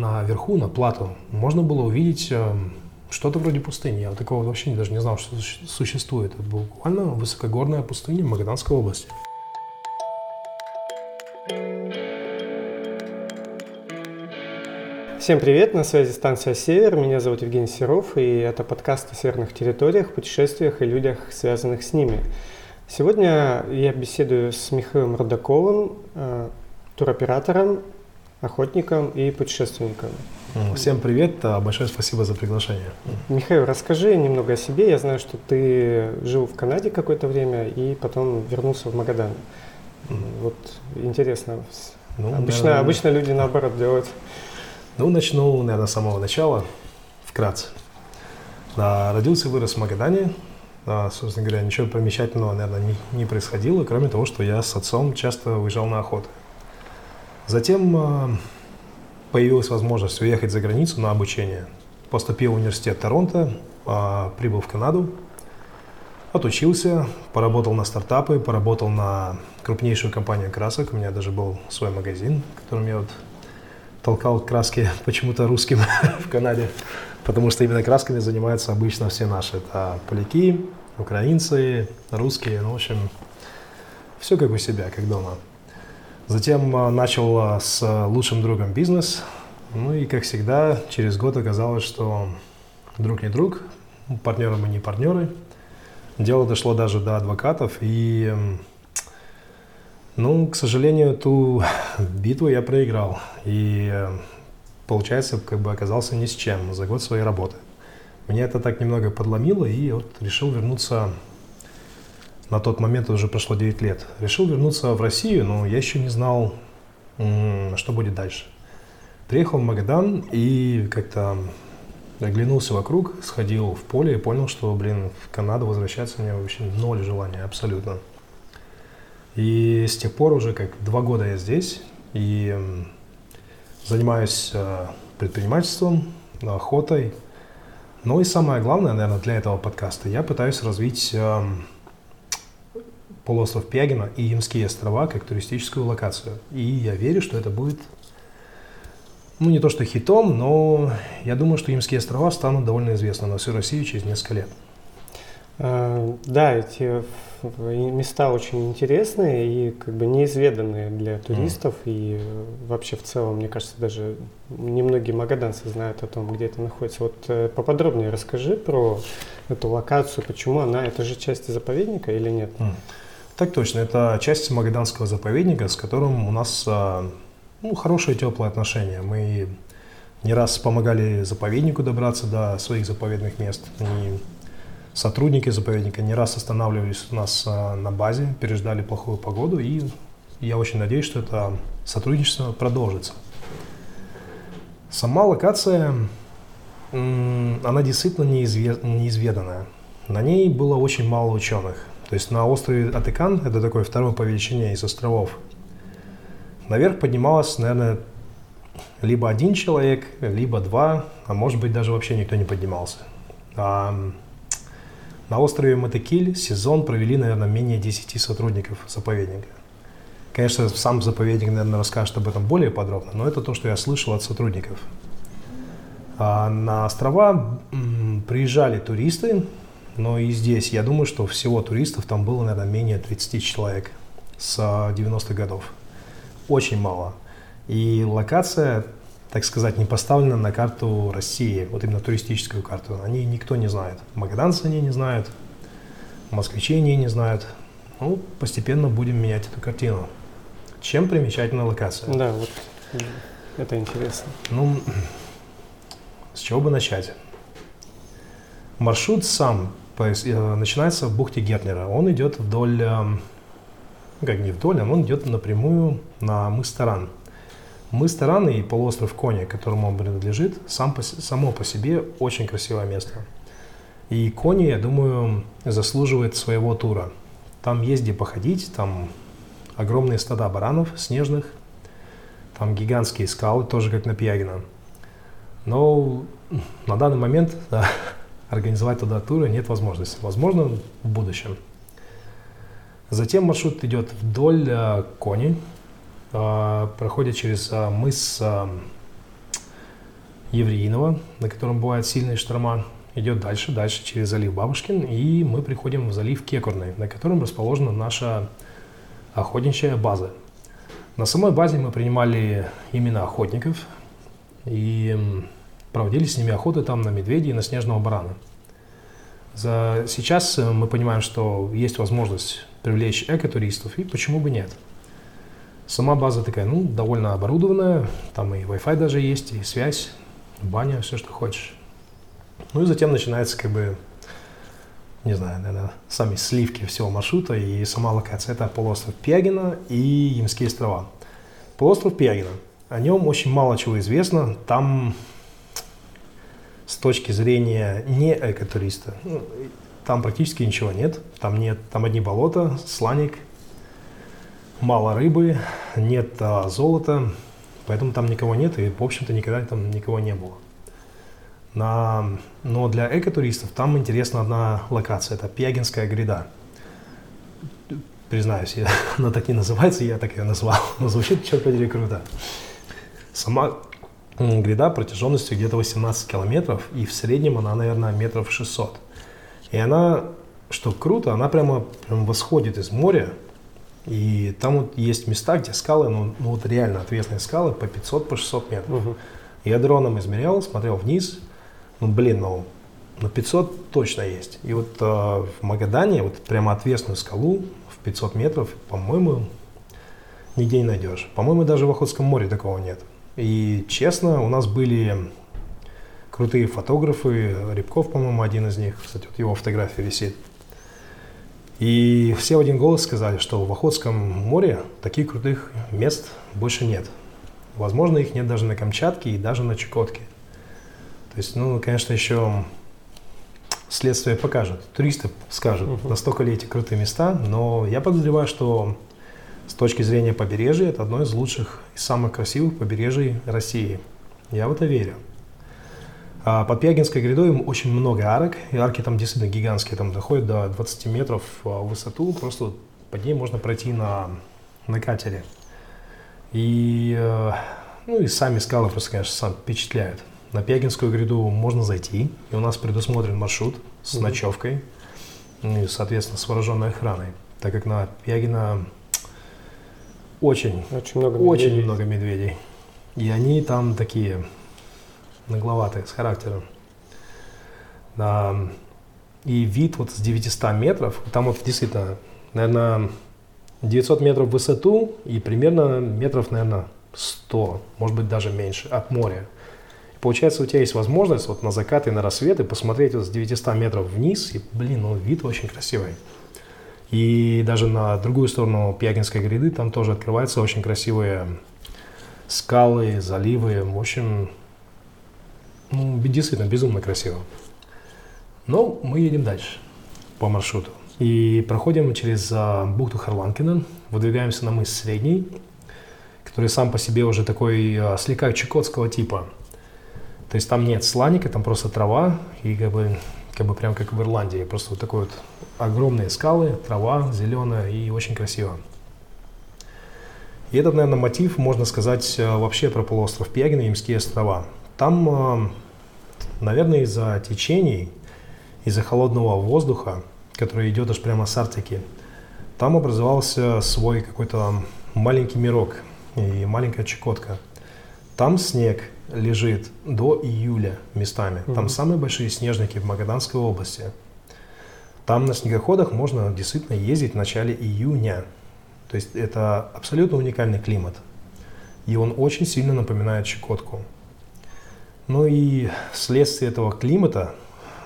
наверху, на плату, можно было увидеть э, что-то вроде пустыни. Я такого вообще даже не знал, что существует. Это буквально высокогорная пустыня Магаданской области. Всем привет, на связи станция «Север», меня зовут Евгений Серов, и это подкаст о северных территориях, путешествиях и людях, связанных с ними. Сегодня я беседую с Михаилом Родаковым, э, туроператором, охотником и путешественником. Всем привет, а, большое спасибо за приглашение. Михаил, расскажи немного о себе. Я знаю, что ты жил в Канаде какое-то время и потом вернулся в Магадан. Вот интересно. Ну, обычно, да, обычно люди наоборот делают. Ну, начну, наверное, с самого начала, вкратце. Да, родился и вырос в Магадане. Да, собственно говоря, ничего примечательного, наверное, не, не происходило, кроме того, что я с отцом часто уезжал на охоту. Затем э, появилась возможность уехать за границу на обучение. Поступил в университет Торонто, э, прибыл в Канаду, отучился, поработал на стартапы, поработал на крупнейшую компанию красок. У меня даже был свой магазин, в котором я вот толкал краски почему-то русским в Канаде, потому что именно красками занимаются обычно все наши. Это поляки, украинцы, русские, ну, в общем, все как у себя, как дома. Затем а, начал а, с лучшим другом бизнес, ну и, как всегда, через год оказалось, что друг не друг, партнеры мы не партнеры. Дело дошло даже до адвокатов, и ну, к сожалению, ту битву я проиграл. И э, получается, как бы оказался ни с чем за год своей работы. Меня это так немного подломило, и вот решил вернуться на тот момент уже прошло 9 лет. Решил вернуться в Россию, но я еще не знал, что будет дальше. Приехал в Магадан и как-то оглянулся вокруг, сходил в поле и понял, что, блин, в Канаду возвращаться у меня вообще ноль желания, абсолютно. И с тех пор уже как два года я здесь и занимаюсь э, предпринимательством, охотой. Ну и самое главное, наверное, для этого подкаста, я пытаюсь развить полуостров Пягина и Ямские острова как туристическую локацию. И я верю, что это будет, ну не то что хитом, но я думаю, что Ямские острова станут довольно известны на всю Россию через несколько лет. Э, да, эти места очень интересные и как бы неизведанные для туристов. Mm. И вообще в целом, мне кажется, даже немногие магаданцы знают о том, где это находится. Вот э, поподробнее расскажи про эту локацию, почему она, это же часть заповедника или нет? Mm. Так точно, это часть Магаданского заповедника, с которым у нас а, ну, хорошие теплые отношения. Мы не раз помогали заповеднику добраться до своих заповедных мест. И сотрудники заповедника не раз останавливались у нас а, на базе, переждали плохую погоду, и я очень надеюсь, что это сотрудничество продолжится. Сама локация, она действительно неизведанная. На ней было очень мало ученых. То есть на острове Атыкан, это такой второй по величине из островов, наверх поднималось, наверное, либо один человек, либо два, а может быть даже вообще никто не поднимался. А на острове Матекиль сезон провели, наверное, менее 10 сотрудников заповедника. Конечно, сам заповедник, наверное, расскажет об этом более подробно, но это то, что я слышал от сотрудников. А на острова приезжали туристы, но и здесь я думаю, что всего туристов там было, наверное, менее 30 человек с 90-х годов. Очень мало. И локация так сказать, не поставлена на карту России, вот именно туристическую карту. Они никто не знает. Магаданцы они не знают, москвичи они не знают. Ну, постепенно будем менять эту картину. Чем примечательна локация? Да, вот это интересно. Ну, с чего бы начать? Маршрут сам э, начинается в бухте Гетнера. Он идет вдоль, ну, как не вдоль, а он идет напрямую на мыс Таран. Мыс Тараны и полуостров Кони, которому он принадлежит, сам по, само по себе очень красивое место. И Кони, я думаю, заслуживает своего тура. Там есть где походить, там огромные стада баранов снежных, там гигантские скалы, тоже как на Пьягино. Но на данный момент да, организовать туда туры нет возможности. Возможно, в будущем. Затем маршрут идет вдоль э, Кони, а, проходит через а, мыс Евреиного, на котором бывают сильные шторма, идет дальше, дальше через залив Бабушкин, и мы приходим в залив Кекурный, на котором расположена наша охотничья база. На самой базе мы принимали именно охотников и проводили с ними охоты там на медведей и на снежного барана. За... Сейчас э, мы понимаем, что есть возможность привлечь экотуристов, и почему бы нет. Сама база такая, ну, довольно оборудованная, там и Wi-Fi даже есть, и связь, баня, все, что хочешь. Ну и затем начинается как бы, не знаю, наверное, сами сливки всего маршрута и сама локация. Это полуостров Пиагина и Ямские острова. Полуостров Пиагина. О нем очень мало чего известно. Там точки зрения не экотуриста, ну, там практически ничего нет. Там нет, там одни болота, сланик, мало рыбы, нет а, золота, поэтому там никого нет и, в общем-то, никогда там никого не было. На, но для экотуристов там интересна одна локация, это Пьягинская гряда. Признаюсь, я, она так не называется, я так ее назвал, но звучит, черт подери, круто. Сама гряда протяженностью где-то 18 километров, и в среднем она, наверное, метров 600. И она, что круто, она прямо, прямо восходит из моря, и там вот есть места, где скалы, ну, ну вот реально отвесные скалы по 500, по 600 метров. Угу. Я дроном измерял, смотрел вниз, ну, блин, ну, на 500 точно есть. И вот э, в Магадане, вот прямо отвесную скалу в 500 метров, по-моему, нигде не найдешь. По-моему, даже в Охотском море такого нет. И честно, у нас были крутые фотографы, Рябков, по-моему, один из них, кстати, вот его фотография висит. И все в один голос сказали, что в Охотском море таких крутых мест больше нет. Возможно, их нет даже на Камчатке и даже на Чукотке. То есть, ну, конечно, еще следствие покажет. Туристы скажут, угу. настолько ли эти крутые места, но я подозреваю, что с точки зрения побережья это одно из лучших и самых красивых побережий России. Я в это верю. А под Пягинской грядой очень много арок, и арки там действительно гигантские, там доходят до 20 метров в высоту, просто под ней можно пройти на, на катере. И, э, ну и сами скалы просто, конечно, сам впечатляют. На Пягинскую гряду можно зайти, и у нас предусмотрен маршрут с ночевкой, ну и, соответственно, с вооруженной охраной, так как на Пягина очень, очень много медведей. Очень много медведей. И они там такие нагловатые, с характером. Да. И вид вот с 900 метров, там вот действительно, наверное, 900 метров в высоту и примерно метров, наверное, 100, может быть, даже меньше от моря. Получается, у тебя есть возможность вот на закаты и на рассветы посмотреть вот с 900 метров вниз, и, блин, ну, вид очень красивый. И даже на другую сторону Пьягинской гряды там тоже открываются очень красивые скалы, заливы. В общем, ну, действительно, безумно красиво. Но мы едем дальше по маршруту. И проходим через а, бухту Харланкина, выдвигаемся на мыс Средний, который сам по себе уже такой а, слегка чукотского типа – то есть там нет сланика, там просто трава, и как бы, как бы прям как в Ирландии. Просто вот такой вот огромные скалы, трава зеленая и очень красиво. И этот, наверное, мотив, можно сказать, э, вообще про полуостров Пиагин и Имские острова. Там, э, наверное, из-за течений, из-за холодного воздуха, который идет аж прямо с Арктики, там образовался свой какой-то маленький мирок и маленькая Чукотка. Там снег – лежит до июля местами. Угу. Там самые большие снежники в Магаданской области. Там на снегоходах можно действительно ездить в начале июня. То есть это абсолютно уникальный климат. И он очень сильно напоминает Чукотку. Ну и вследствие этого климата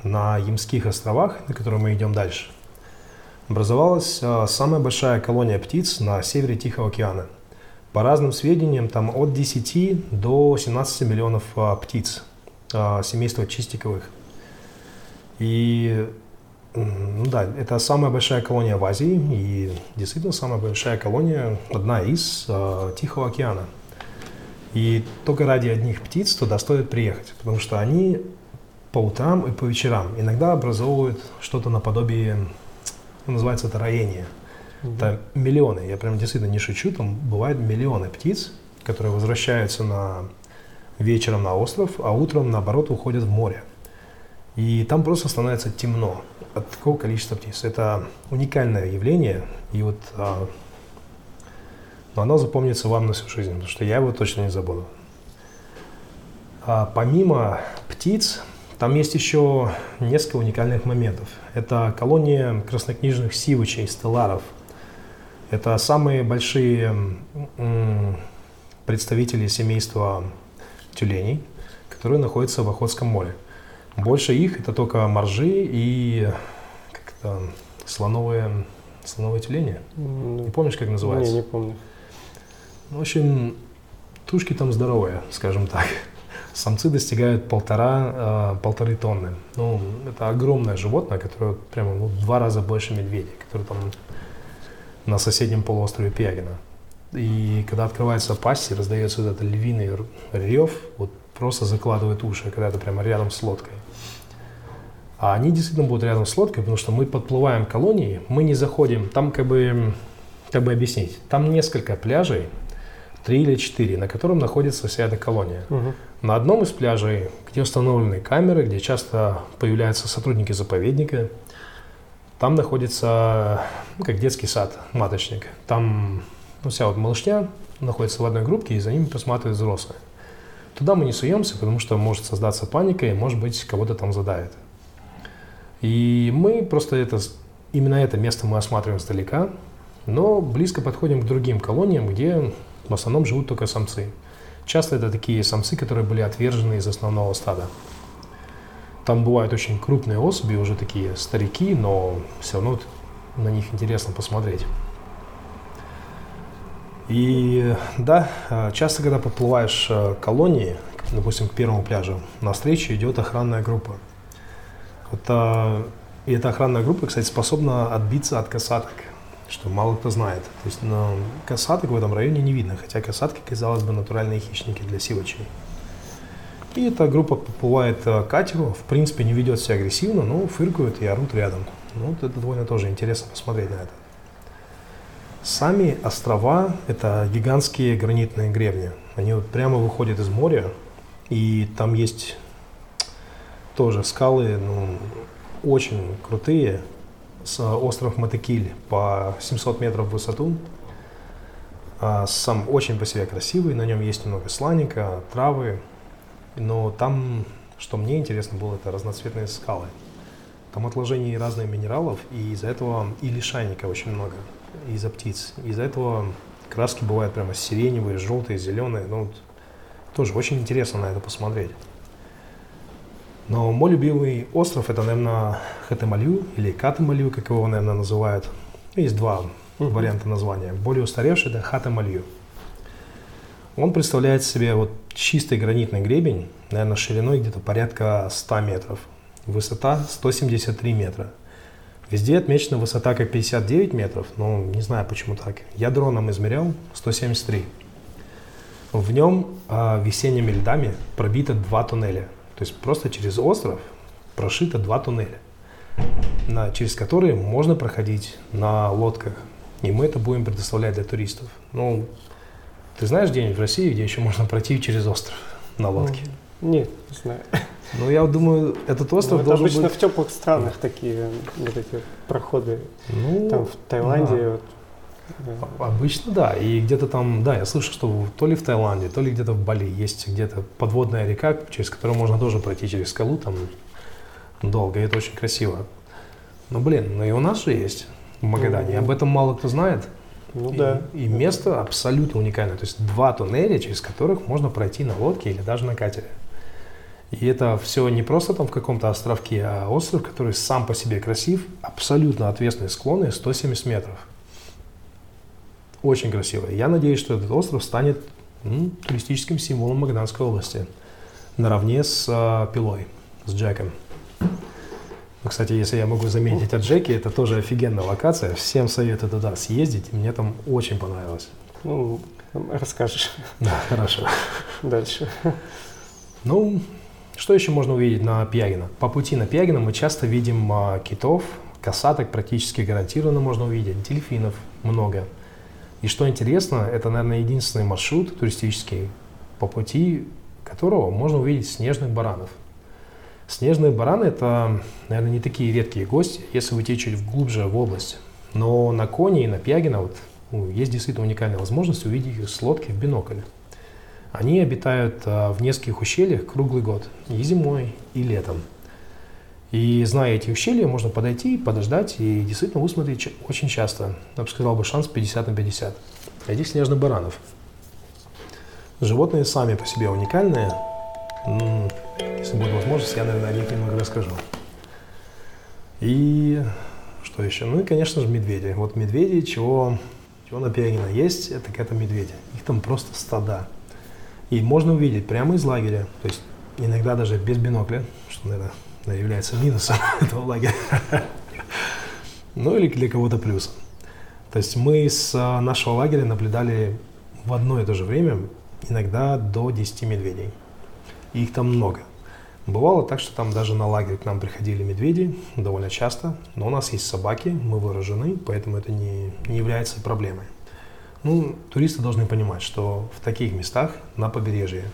на Ямских островах, на которые мы идем дальше, образовалась а, самая большая колония птиц на севере Тихого океана – по разным сведениям, там от 10 до 17 миллионов а, птиц а, семейства чистиковых. И ну да, это самая большая колония в Азии и действительно самая большая колония, одна из а, Тихого океана. И только ради одних птиц туда стоит приехать, потому что они по утрам и по вечерам иногда образовывают что-то наподобие, называется это роение – это миллионы, я прям действительно не шучу, там бывают миллионы птиц, которые возвращаются на вечером на остров, а утром, наоборот, уходят в море. И там просто становится темно от такого количества птиц. Это уникальное явление, и вот а, но оно запомнится вам на всю жизнь, потому что я его точно не забуду. А помимо птиц, там есть еще несколько уникальных моментов. Это колония краснокнижных сивычей, стелларов. Это самые большие представители семейства тюленей, которые находятся в Охотском море. Больше их это только моржи и как-то слоновые, слоновые тюлени. Не помнишь, как называется? Не, не помню. В общем, тушки там здоровые, скажем так. Самцы достигают полтора, э, полторы тонны. Ну, это огромное животное, которое прямо ну, в два раза больше медведей, которые там на соседнем полуострове Пиагина. И когда открывается пасть и раздается вот этот львиный рев, вот просто закладывает уши, когда это прямо рядом с лодкой. А они действительно будут рядом с лодкой, потому что мы подплываем к колонии, мы не заходим, там как бы, как бы объяснить, там несколько пляжей, три или четыре, на котором находится вся эта колония. Угу. На одном из пляжей, где установлены камеры, где часто появляются сотрудники заповедника, там находится ну, как детский сад, маточник. Там ну, вся вот малышня находится в одной группке, и за ними посматривают взрослые. Туда мы не суемся, потому что может создаться паника, и, может быть, кого-то там задавит. И мы просто это, именно это место мы осматриваем издалека, но близко подходим к другим колониям, где в основном живут только самцы. Часто это такие самцы, которые были отвержены из основного стада. Там бывают очень крупные особи, уже такие старики, но все равно на них интересно посмотреть. И да, часто, когда подплываешь к колонии, допустим, к первому пляжу, навстречу идет охранная группа. Вот, и эта охранная группа, кстати, способна отбиться от касаток что мало кто знает. То есть но касаток в этом районе не видно, хотя касатки, казалось бы, натуральные хищники для сивочей. И эта группа подплывает к катеру, в принципе, не ведет себя агрессивно, но фыркают и орут рядом. Ну, вот это довольно тоже интересно посмотреть на это. Сами острова – это гигантские гранитные гребни. Они вот прямо выходят из моря, и там есть тоже скалы, ну, очень крутые, с остров Матекиль по 700 метров в высоту. А, сам очень по себе красивый, на нем есть немного сланника, травы, но там, что мне интересно было, это разноцветные скалы. Там отложений разных минералов, и из-за этого и лишайника очень много, из-за птиц. Из-за этого краски бывают прямо сиреневые, желтые, зеленые. Ну, тоже очень интересно на это посмотреть. Но мой любимый остров это, наверное, Хатемалью или Катемалью, как его, наверное, называют. Есть два uh-huh. варианта названия. Более устаревший это Хатемалью. Он представляет себе вот чистый гранитный гребень, наверное, шириной где-то порядка 100 метров. Высота 173 метра. Везде отмечена высота как 59 метров, но не знаю почему так. Я дроном измерял 173. В нем а, весенними льдами пробито два туннеля. То есть просто через остров прошито два туннеля, на, через которые можно проходить на лодках. И мы это будем предоставлять для туристов. Ну, ты знаешь где-нибудь в России, где еще можно пройти через остров на лодке? Нет, не знаю. Ну, я думаю, этот остров ну, должен обычно быть... в теплых странах такие вот эти проходы. Ну, Там в Таиланде да. вот, Обычно да. И где-то там, да, я слышал, что то ли в Таиланде, то ли где-то в Бали есть где-то подводная река, через которую можно тоже пройти через скалу там долго, и это очень красиво. Ну, блин, ну и у нас же есть в Магадане, об этом мало кто знает. Ну и, да. И место абсолютно уникальное. То есть два туннеля, через которых можно пройти на лодке или даже на катере. И это все не просто там в каком-то островке, а остров, который сам по себе красив, абсолютно ответственные склоны, 170 метров. Очень красиво. Я надеюсь, что этот остров станет м, туристическим символом Магаданской области. Наравне с э, Пилой, с Джеком. Ну, кстати, если я могу заметить от Джеки, это тоже офигенная локация. Всем советую туда съездить. Мне там очень понравилось. Ну, расскажешь. Да, хорошо. Дальше. Ну, что еще можно увидеть на Пьягино? По пути на Пьягино мы часто видим а, китов, касаток практически гарантированно можно увидеть, дельфинов много. И что интересно, это, наверное, единственный маршрут туристический по пути, которого можно увидеть снежных баранов. Снежные бараны – это, наверное, не такие редкие гости, если уйти чуть глубже в область. Но на Коне и на Пьягино вот, ну, есть действительно уникальная возможность увидеть их с лодки в бинокль. Они обитают а, в нескольких ущельях круглый год, и зимой, и летом. И зная эти ущелья, можно подойти, подождать и действительно высмотреть очень часто. Я бы сказал бы шанс 50 на 50. Этих снежных баранов. Животные сами по себе уникальные. Если будет возможность, я, наверное, о них немного расскажу. И что еще? Ну и, конечно же, медведи. Вот медведи, чего, чего на Пиагина есть, это это медведи. Их там просто стада. И можно увидеть прямо из лагеря, то есть иногда даже без бинокля, что, наверное, является минусом этого лагеря. Ну или для кого-то плюсом. То есть мы с а, нашего лагеря наблюдали в одно и то же время иногда до 10 медведей. И их там много. Бывало так, что там даже на лагерь к нам приходили медведи довольно часто, но у нас есть собаки, мы вооружены, поэтому это не, не является проблемой. Ну, туристы должны понимать, что в таких местах на побережье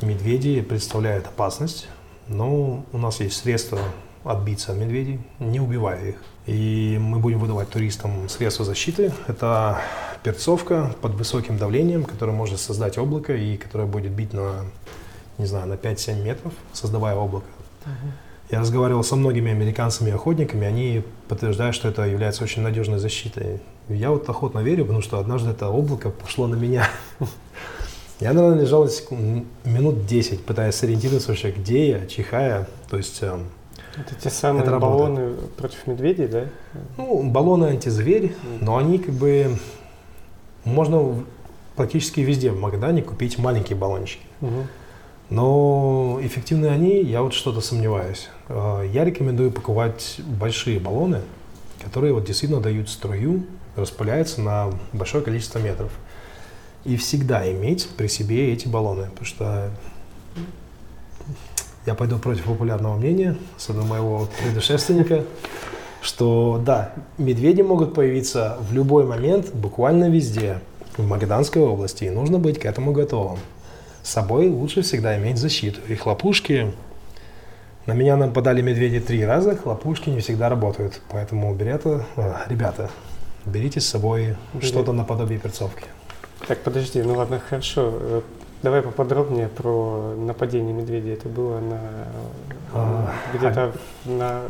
медведи представляют опасность, но у нас есть средства отбиться от медведей, не убивая их. И мы будем выдавать туристам средства защиты. Это перцовка под высоким давлением, которая может создать облако и которая будет бить на не знаю, на 5-7 метров, создавая облако. Uh-huh. Я разговаривал со многими американцами охотниками, они подтверждают, что это является очень надежной защитой. Я вот охотно верю, потому что однажды это облако пошло на меня. Я, наверное, лежал минут 10, пытаясь сориентироваться вообще, где я, чихая. То есть эм, это те самые это баллоны против медведей, да? Ну, баллоны антизверь, но они как бы можно практически везде в Магадане купить маленькие баллончики. Угу. Но эффективны они, я вот что-то сомневаюсь. А, я рекомендую покупать большие баллоны, которые вот действительно дают струю, распыляются на большое количество метров. И всегда иметь при себе эти баллоны, потому что я пойду против популярного мнения, особенно моего предшественника, что да, медведи могут появиться в любой момент, буквально везде, в Магаданской области, и нужно быть к этому готовым с собой лучше всегда иметь защиту. И хлопушки, на меня нападали медведи три раза, хлопушки не всегда работают. Поэтому, ребята, ребята берите с собой что-то наподобие перцовки. Так, подожди, ну ладно, хорошо. Э, давай поподробнее про нападение медведей. Это было на а, где-то а... на,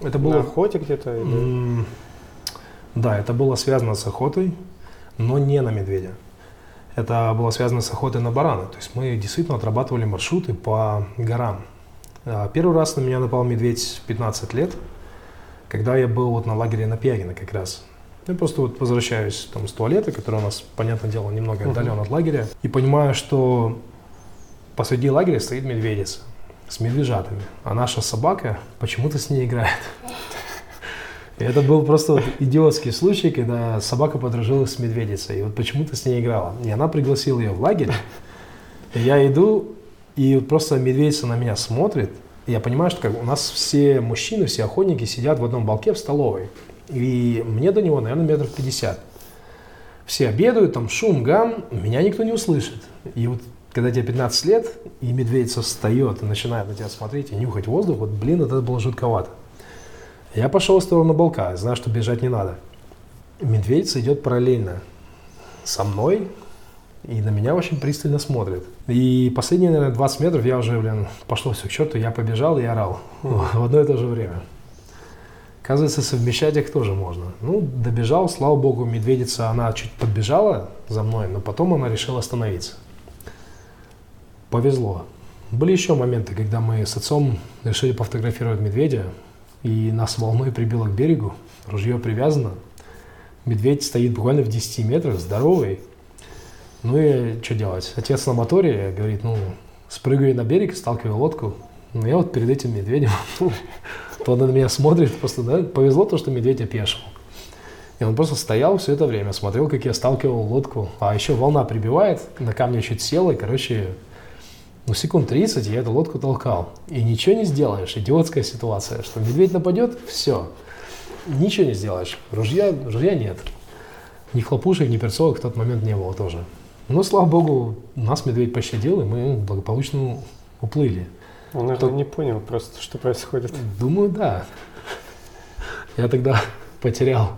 это было... на охоте где-то? Или... Да, это было связано с охотой, но не на медведя это было связано с охотой на барана. То есть мы действительно отрабатывали маршруты по горам. А, первый раз на меня напал медведь в 15 лет, когда я был вот на лагере на Пьягино как раз. Я просто вот возвращаюсь там с туалета, который у нас, понятное дело, немного отдален uh-huh. от лагеря, и понимаю, что посреди лагеря стоит медведица с медвежатами, а наша собака почему-то с ней играет. И это был просто вот идиотский случай, когда собака подружилась с медведицей. И вот почему-то с ней играла. И она пригласила ее в лагерь. И я иду, и просто медведица на меня смотрит. И я понимаю, что как у нас все мужчины, все охотники сидят в одном балке в столовой. И мне до него, наверное, метров пятьдесят. Все обедают, там шум, гам, меня никто не услышит. И вот когда тебе 15 лет, и медведица встает и начинает на тебя смотреть и нюхать воздух, вот, блин, это было жутковато. Я пошел в сторону балка, знаю, что бежать не надо. Медведица идет параллельно со мной, и на меня очень пристально смотрит. И последние, наверное, 20 метров я уже, блин, пошло все к черту, я побежал и орал в одно и то же время. Оказывается, совмещать их тоже можно. Ну, добежал, слава богу, медведица, она чуть подбежала за мной, но потом она решила остановиться. Повезло. Были еще моменты, когда мы с отцом решили пофотографировать медведя, и нас волной прибило к берегу, ружье привязано, медведь стоит буквально в 10 метрах, здоровый. Ну и что делать? Отец на моторе говорит, ну, спрыгивай на берег, сталкивай лодку. Ну, я вот перед этим медведем, то он на меня смотрит, просто, да, повезло то, что медведь опешил. И он просто стоял все это время, смотрел, как я сталкивал лодку. А еще волна прибивает, на камне чуть села, и, короче, ну, секунд 30 я эту лодку толкал. И ничего не сделаешь. Идиотская ситуация, что медведь нападет, все. Ничего не сделаешь. Ружья, ружья нет. Ни хлопушек, ни перцовок в тот момент не было тоже. Но, слава богу, нас медведь пощадил, и мы благополучно уплыли. Он, наверное, не понял просто, что происходит. Думаю, да. Я тогда потерял,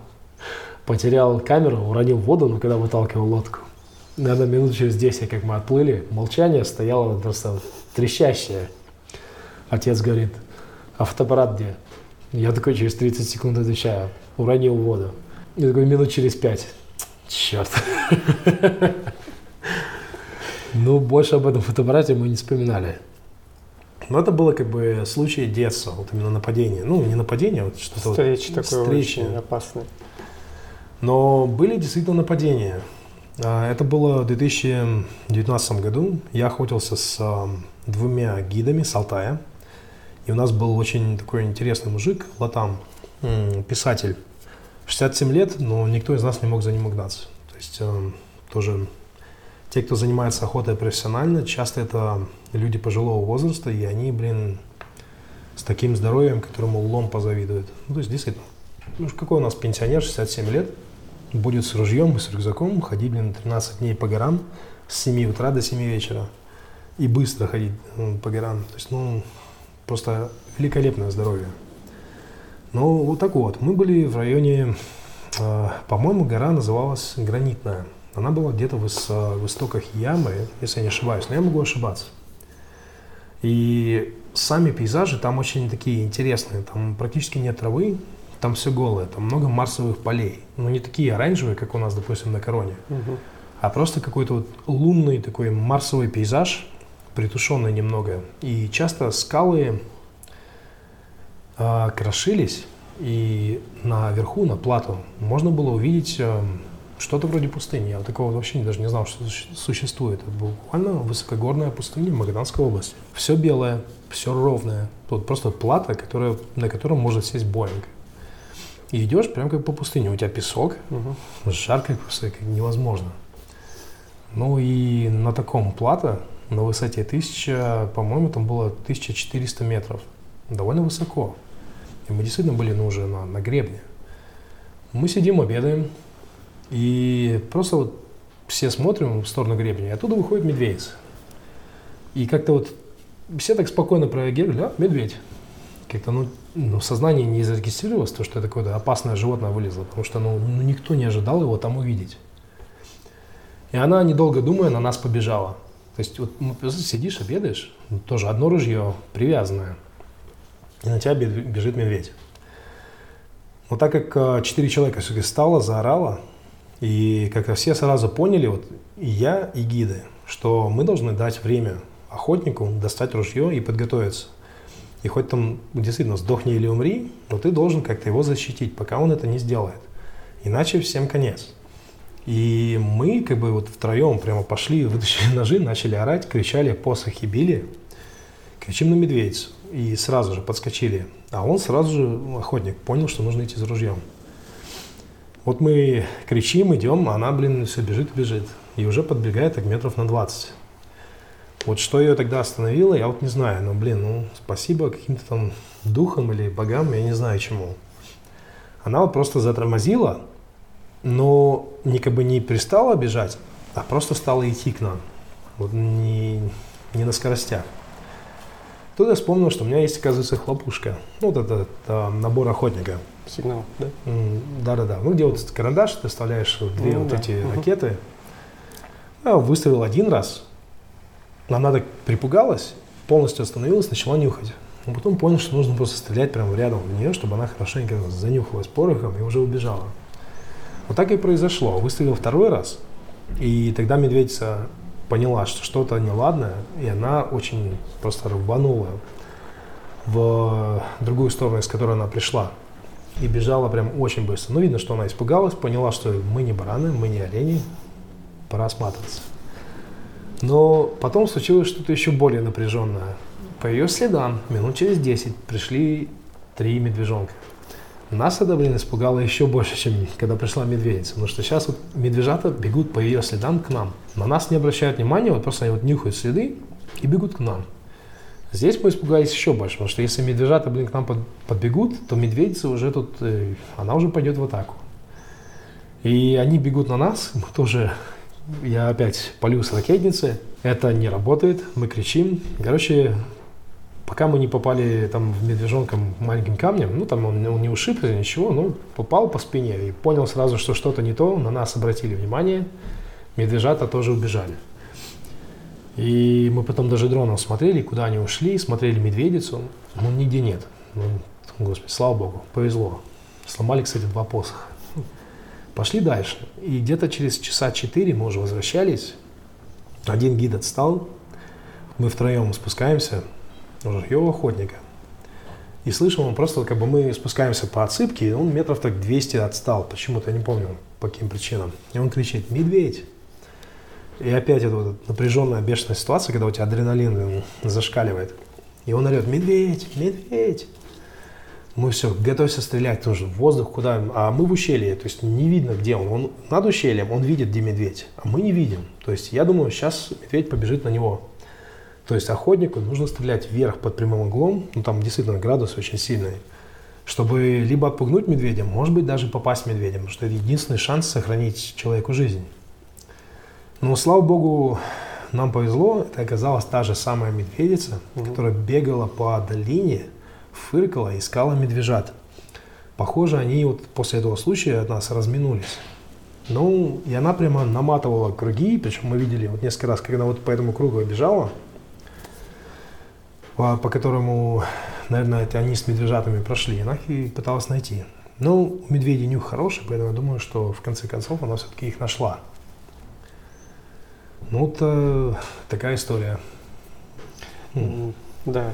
потерял камеру, уронил воду, но когда выталкивал лодку. Наверное, минут через 10, как мы отплыли, молчание стояло просто трещащее. Отец говорит, а фотоаппарат где? Я такой через 30 секунд отвечаю, уронил воду. И такой минут через пять. Черт. Ну, больше об этом фотоаппарате мы не вспоминали. Но это было как бы случай детства, вот именно нападение. Ну, не нападение, а вот что-то Встреча вот, такой встреча. очень опасный. Но были действительно нападения. А, Это было в 2019 году. Я охотился с а, двумя гидами с Алтая. И у нас был очень такой интересный мужик, Латам, писатель. 67 лет, но никто из нас не мог за ним угнаться. То есть э, тоже те, кто занимается охотой профессионально, часто это люди пожилого возраста, и они, блин, с таким здоровьем, которому лом позавидует. Ну, то есть, действительно, ну, какой у нас пенсионер, 67 лет, будет с ружьем и с рюкзаком ходить, блин, 13 дней по горам с 7 утра до 7 вечера и быстро ходить м, по горам. То есть, ну, просто великолепное здоровье. Ну, вот так вот. Мы были в районе, э, по-моему, гора называлась Гранитная. Она была где-то в, в истоках ямы, если я не ошибаюсь, но я могу ошибаться. И сами пейзажи там очень такие интересные. Там практически нет травы, там все голое, там много марсовых полей. Но не такие оранжевые, как у нас, допустим, на Короне, Мгм. а просто какой-то вот лунный такой марсовый пейзаж, притушенный немного. И часто скалы а, крошились, и наверху, на плату, можно было увидеть э, что-то вроде пустыни. Я вот такого вообще даже не знал, что суще- существует. Это буквально высокогорная пустыня Магаданской области. Все белое, все ровное. Тут просто плата, которая, на котором может сесть Боинг. И идешь прям как по пустыне. У тебя песок, Мгм. жарко просто невозможно. Ну и на таком плато, на высоте 1000, по-моему, там было 1400 метров. Довольно высоко. И мы действительно были ну, уже на, на гребне. Мы сидим, обедаем, и просто вот все смотрим в сторону гребня, и оттуда выходит медведь. И как-то вот все так спокойно прореагировали, а, медведь. Как-то, ну, ну, в не зарегистрировалось то, что это какое-то опасное животное вылезло, потому что, ну, ну, никто не ожидал его там увидеть. И она, недолго думая, на нас побежала. То есть вот ну, сидишь, обедаешь, ну, тоже одно ружье привязанное, и на тебя бе- бежит медведь. Но так как э, четыре человека все-таки стало, заорало, и как-то все сразу поняли, вот и я, и гиды, что мы должны дать время охотнику достать ружье и подготовиться. И хоть там действительно сдохни или умри, но ты должен как-то его защитить, пока он это не сделает. Иначе всем конец. И мы как бы вот втроем прямо пошли, вытащили ножи, начали орать, кричали, посохи били. Кричим на медведицу. И сразу же подскочили. А он сразу же, охотник, понял, что нужно идти за ружьем. Вот мы кричим, идем, а она, блин, все бежит, бежит. И уже подбегает так метров на 20. Вот что ее тогда остановило, я вот не знаю. Но, блин, ну, спасибо каким-то там духам или богам, я не знаю чему. Она вот просто затормозила, но не как бы не перестала бежать, а просто стала идти к нам. Вот не, не на скоростях. Тут я вспомнил, что у меня есть, оказывается, хлопушка. Ну, вот это, это набор охотника. Сигнал, да? Да-да-да. Ну, где вот карандаш, ты вставляешь две Ну вот да. эти Мгм. ракеты. Я выстрелил один раз. Она так припугалась, полностью остановилась, начала нюхать. Но потом понял, что нужно просто стрелять прямо рядом в нее, чтобы она хорошенько занюхалась порохом и уже убежала. Вот так и произошло. Выстрелил второй раз, и тогда медведица поняла, что что-то неладное, и она очень просто рванула в другую сторону, из которой она пришла. И бежала прям очень быстро. Ну, видно, что она испугалась, поняла, что мы не бараны, мы не олени, пора осматриваться. Но потом случилось что-то еще более напряженное. По ее следам, минут через 10, пришли три медвежонка. Нас это, блин, испугало еще больше, чем когда пришла медведица. Потому что сейчас вот медвежата бегут по ее следам к нам. На нас не обращают внимания, вот просто они вот нюхают следы и бегут к нам. Здесь мы испугались еще больше, потому что если медвежата, блин, к нам под- подбегут, то медведица уже тут, э, она уже пойдет в атаку. И они бегут на нас, мы тоже я опять полю с ракетницы. Это не работает, мы кричим. Короче, пока мы не попали там в медвежонком маленьким камнем, ну там он, он не ушиб ничего, ну попал по спине и понял сразу, что что-то не то, на нас обратили внимание, медвежата тоже убежали. И мы потом даже дроном смотрели, куда они ушли, смотрели медведицу, ну нигде нет. Ну, господи, слава богу, повезло. Сломали, кстати, два посоха. Пошли дальше. И где-то через часа четыре мы уже возвращались. Один гид отстал. Мы втроем спускаемся его охотника. И слышим, он просто, как бы мы спускаемся по отсыпке, и он метров так 200 отстал. Почему-то, я не помню, по каким причинам. И он кричит, медведь. И опять это вот напряженная, бешеная ситуация, когда у тебя адреналин зашкаливает. И он орет, медведь, медведь. Мы все, готовимся стрелять в воздух, куда, а мы в ущелье, то есть не видно, где он. Он над ущельем, он видит, где медведь, а мы не видим. То есть я думаю, сейчас медведь побежит на него. То есть охотнику нужно стрелять вверх под прямым углом, ну там действительно градус очень сильный, чтобы либо отпугнуть медведя, может быть даже попасть медведем, потому что это единственный шанс сохранить человеку жизнь. Но слава богу, нам повезло, это оказалась та же самая медведица, mm-hmm. которая бегала по долине, фыркала, искала медвежат. Похоже, они вот после этого случая от нас разминулись. Ну, и она прямо наматывала круги, причем мы видели вот несколько раз, когда вот по этому кругу бежала, по, по которому, наверное, это они с медвежатами прошли, она их пыталась найти. Ну, у медведей нюх хороший, поэтому я думаю, что в конце концов она все-таки их нашла. Ну, вот э, такая история. Да.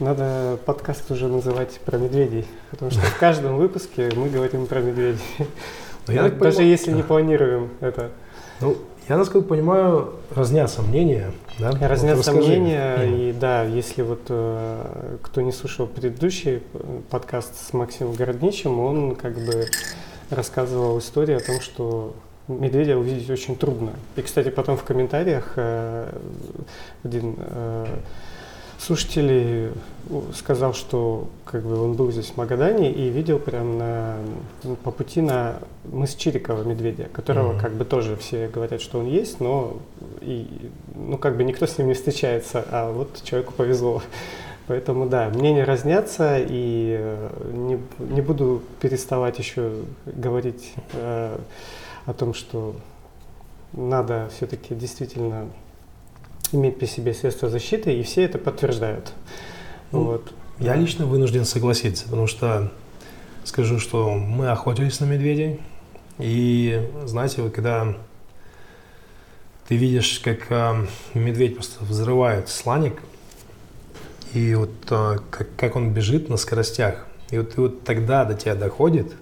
Надо подкаст уже называть про медведей, потому что в каждом выпуске мы говорим про медведей. Но я так Даже если не планируем это. Ну, я, насколько понимаю, разнятся мнения. Да? Разнятся вот мнения, mm. и да, если вот э, кто не слушал предыдущий подкаст с Максимом Городничем, он как бы рассказывал историю о том, что медведя увидеть очень трудно. И, кстати, потом в комментариях э, один э, слушателей сказал, что как бы он был здесь в Магадане и видел прям на, по пути на мыс Чирикова медведя, которого mm-hmm. как бы тоже все говорят, что он есть, но и, ну как бы никто с ним не встречается, а вот человеку повезло. Поэтому да, мнения разнятся, и э, не, не буду переставать еще говорить э, о том, что надо все-таки действительно иметь при себе средства защиты, и все это подтверждают. Ну, вот. Я лично вынужден согласиться, потому что скажу, что мы охотились на медведей, и знаете, вот когда ты видишь, как э, медведь просто взрывает сланик, и вот э, как, как он бежит на скоростях, и вот, и вот тогда до тебя доходит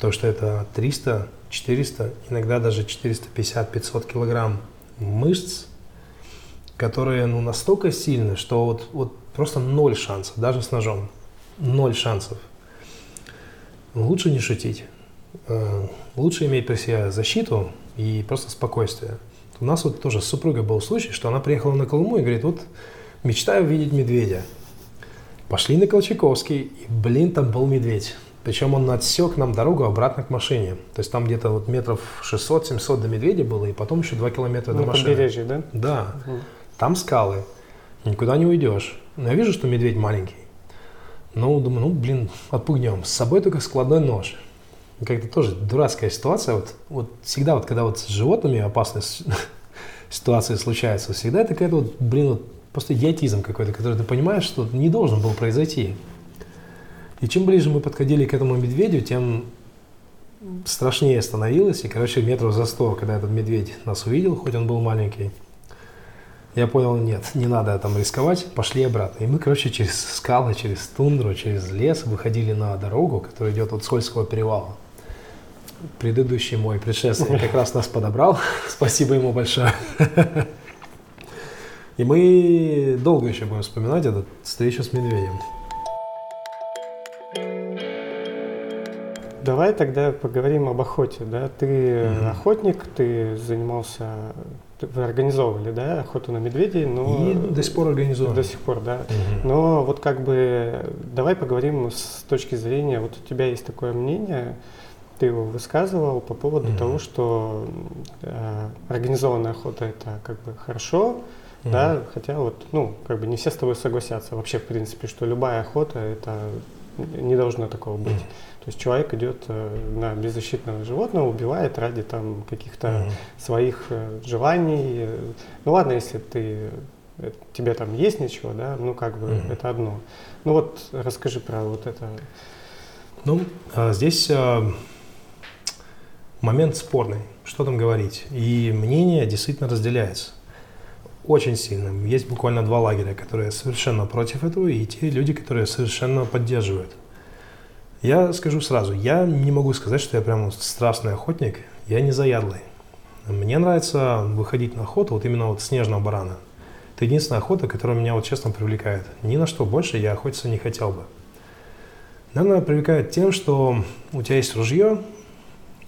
то, что это 300, 400, иногда даже 450-500 килограмм мышц, которые ну, настолько сильны, что вот, вот просто ноль шансов, даже с ножом. Ноль шансов. Лучше не шутить. Э, лучше иметь при себе защиту и просто спокойствие. У нас вот тоже с супругой был случай, что она приехала на Колыму и говорит, вот мечтаю видеть медведя. Пошли на Колчаковский, и, блин, там был медведь. Причем он отсек нам дорогу обратно к машине. То есть там где-то вот метров 600-700 до медведя было, и потом еще 2 километра до на машины. побережье, да? Да. Угу. Там скалы, никуда не уйдешь. Но я вижу, что медведь маленький. Ну, думаю, ну, блин, отпугнем. С собой только складной нож. Как-то тоже дурацкая ситуация. Вот, вот всегда, вот, когда вот с животными опасные ситуации случаются, всегда это какая-то вот, блин, вот просто идиотизм какой-то, который ты понимаешь, что не должен был произойти. И чем ближе мы подходили к этому медведю, тем страшнее становилось. И, короче, метров за сто, когда этот медведь нас увидел, хоть он был маленький, я понял, нет, не надо там рисковать, пошли обратно. И мы, короче, через скалы, через тундру, через лес выходили на дорогу, которая идет от Сольского перевала. Предыдущий мой предшественник как раз нас подобрал. Спасибо ему большое. И мы долго еще будем вспоминать эту встречу с медведем. Давай тогда поговорим об охоте. Да? Ты mm-hmm. охотник, ты занимался вы организовывали, да, охоту на медведей, но... И до сих пор организовываем. До сих пор, да. Угу. Но вот как бы давай поговорим с точки зрения, вот у тебя есть такое мнение, ты его высказывал по поводу mm-hmm. того, что э, организованная охота это как бы хорошо, mm-hmm. да, хотя вот, ну, как бы не все с тобой согласятся вообще, в принципе, что любая охота это не должно такого быть. Mm-hmm. То есть человек идет э, на беззащитного животного, убивает ради там каких-то mm-hmm. своих э, желаний. Ну ладно, если ты э, тебе там есть ничего, да, ну как бы mm-hmm. это одно. Ну вот расскажи про вот это. Ну, а здесь а, момент спорный, что там говорить. И мнение действительно разделяется. Очень сильно. Есть буквально два лагеря, которые совершенно против этого, и те люди, которые совершенно поддерживают. Я скажу сразу, я не могу сказать, что я прям страстный охотник, я не заядлый. Мне нравится выходить на охоту, вот именно вот снежного барана. Это единственная охота, которая меня вот честно привлекает. Ни на что больше я охотиться не хотел бы. Наверное, привлекает тем, что у тебя есть ружье,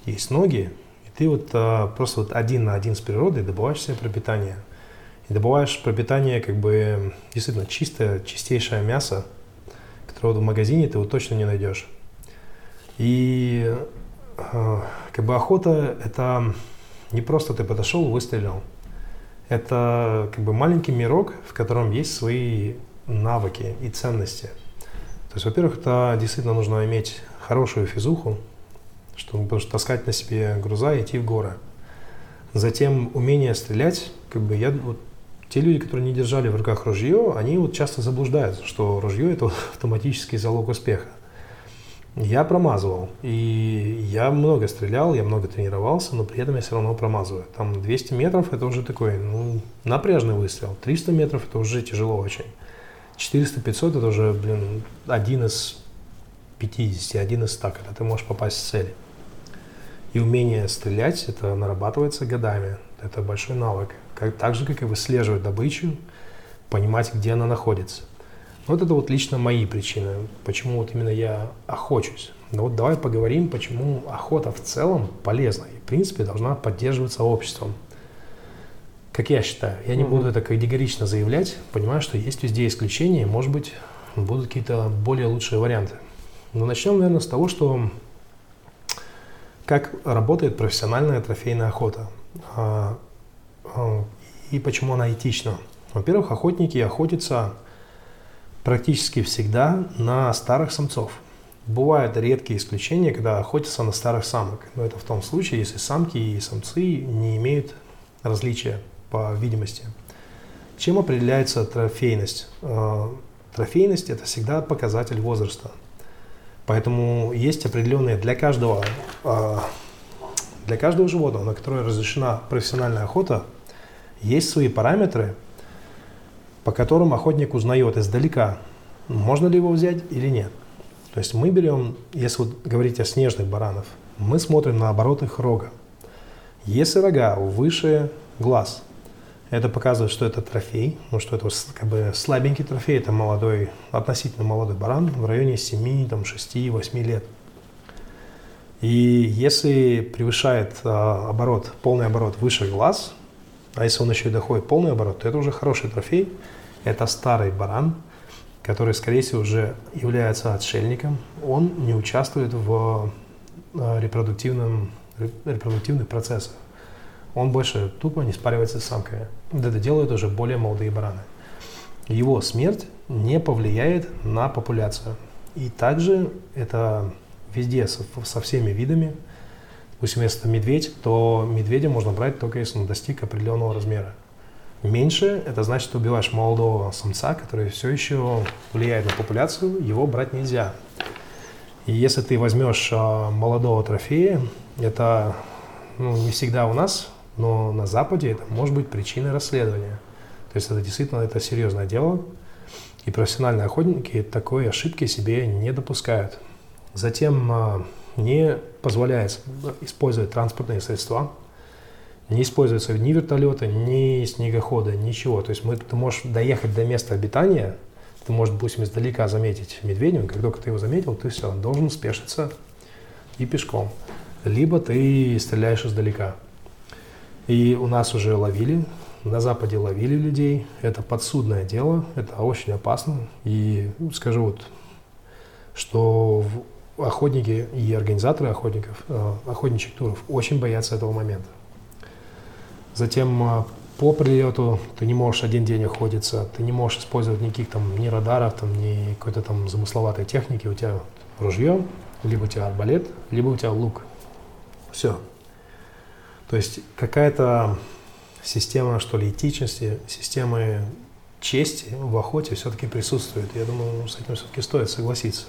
есть ноги, и ты вот а, просто вот один на один с природой добываешь себе пропитание. И добываешь пропитание как бы действительно чистое, чистейшее мясо, которое в магазине ты вот точно не найдешь. И а, как бы охота это не просто ты подошел, выстрелил. Это как бы маленький мирок, в котором есть свои навыки и ценности. То есть, во-первых, это действительно нужно иметь хорошую физуху, чтобы потому что таскать на себе груза и идти в горы. Затем умение стрелять, как бы я вот те люди, которые не держали в руках ружье, они вот часто заблуждаются, что ружье это автоматический залог успеха. Я промазывал, и я много стрелял, я много тренировался, но при этом я все равно промазываю. Там 200 метров это уже такой, ну, напряжный выстрел, 300 метров это уже тяжело очень. 400-500 это уже, блин, один из 50, один из 100, когда ты можешь попасть в цель. И умение стрелять, это нарабатывается годами. Это большой навык. Как, так же, как и выслеживать добычу, понимать, где она находится. Вот это вот лично мои причины, почему вот именно я охочусь. Но вот давай поговорим, почему охота в целом полезна и, в принципе, должна поддерживаться обществом. Как я считаю, я не буду это категорично заявлять, понимаю, что есть везде исключения, и, может быть, будут какие-то более лучшие варианты. Но начнем, наверное, с того, что как работает профессиональная трофейная охота а, и почему она этична. Во-первых, охотники охотятся практически всегда на старых самцов. Бывают редкие исключения, когда охотятся на старых самок. Но это в том случае, если самки и самцы не имеют различия по видимости. Чем определяется трофейность? А, трофейность – это всегда показатель возраста. Поэтому есть определенные для каждого, а, для каждого животного, на которое разрешена профессиональная охота, есть свои параметры, по которым охотник узнает издалека, можно ли его взять или нет. То есть мы берем, если вот говорить о снежных баранов, мы смотрим на оборот их рога. Если рога выше глаз, это показывает, что это трофей, ну что это как бы слабенький трофей, это молодой, относительно молодой баран в районе 7, там, 6, 8 лет. И если превышает а, оборот, полный оборот выше глаз, а если он еще и доходит полный оборот, то это уже хороший трофей. Это старый баран, который, скорее всего, уже является отшельником. Он не участвует в а, репродуктивном, репродуктивных процессах он больше тупо не спаривается с самками. Это делают уже более молодые бараны. Его смерть не повлияет на популяцию. И также это везде со, со всеми видами. Допустим, если это медведь, то медведя можно брать только если он достиг определенного размера. Меньше – это значит, что убиваешь молодого самца, который все еще влияет на популяцию, его брать нельзя. И если ты возьмешь а, молодого трофея, это ну, не всегда у нас но на Западе это может быть причиной расследования. То есть это действительно это серьезное дело, и профессиональные охотники такой ошибки себе не допускают. Затем а, не позволяется использовать транспортные средства, не используются ни вертолеты, ни снегоходы, ничего. То есть мы, ты можешь доехать до места обитания, ты можешь, допустим, издалека заметить медведя, как только ты его заметил, ты все, должен спешиться и пешком. Либо ты стреляешь издалека. И у нас уже ловили, на Западе ловили людей. Это подсудное дело, это очень опасно. И скажу вот, что охотники и организаторы охотников, э, охотничьих туров очень боятся этого момента. Затем э, по прилету ты не можешь один день охотиться, ты не можешь использовать никаких там ни радаров, там, ни какой-то там замысловатой техники. У тебя ружье, либо у тебя арбалет, либо у тебя лук. Все. То есть какая-то система, что ли, этичности, системы чести в охоте все-таки присутствует. Я думаю, с этим все-таки стоит согласиться.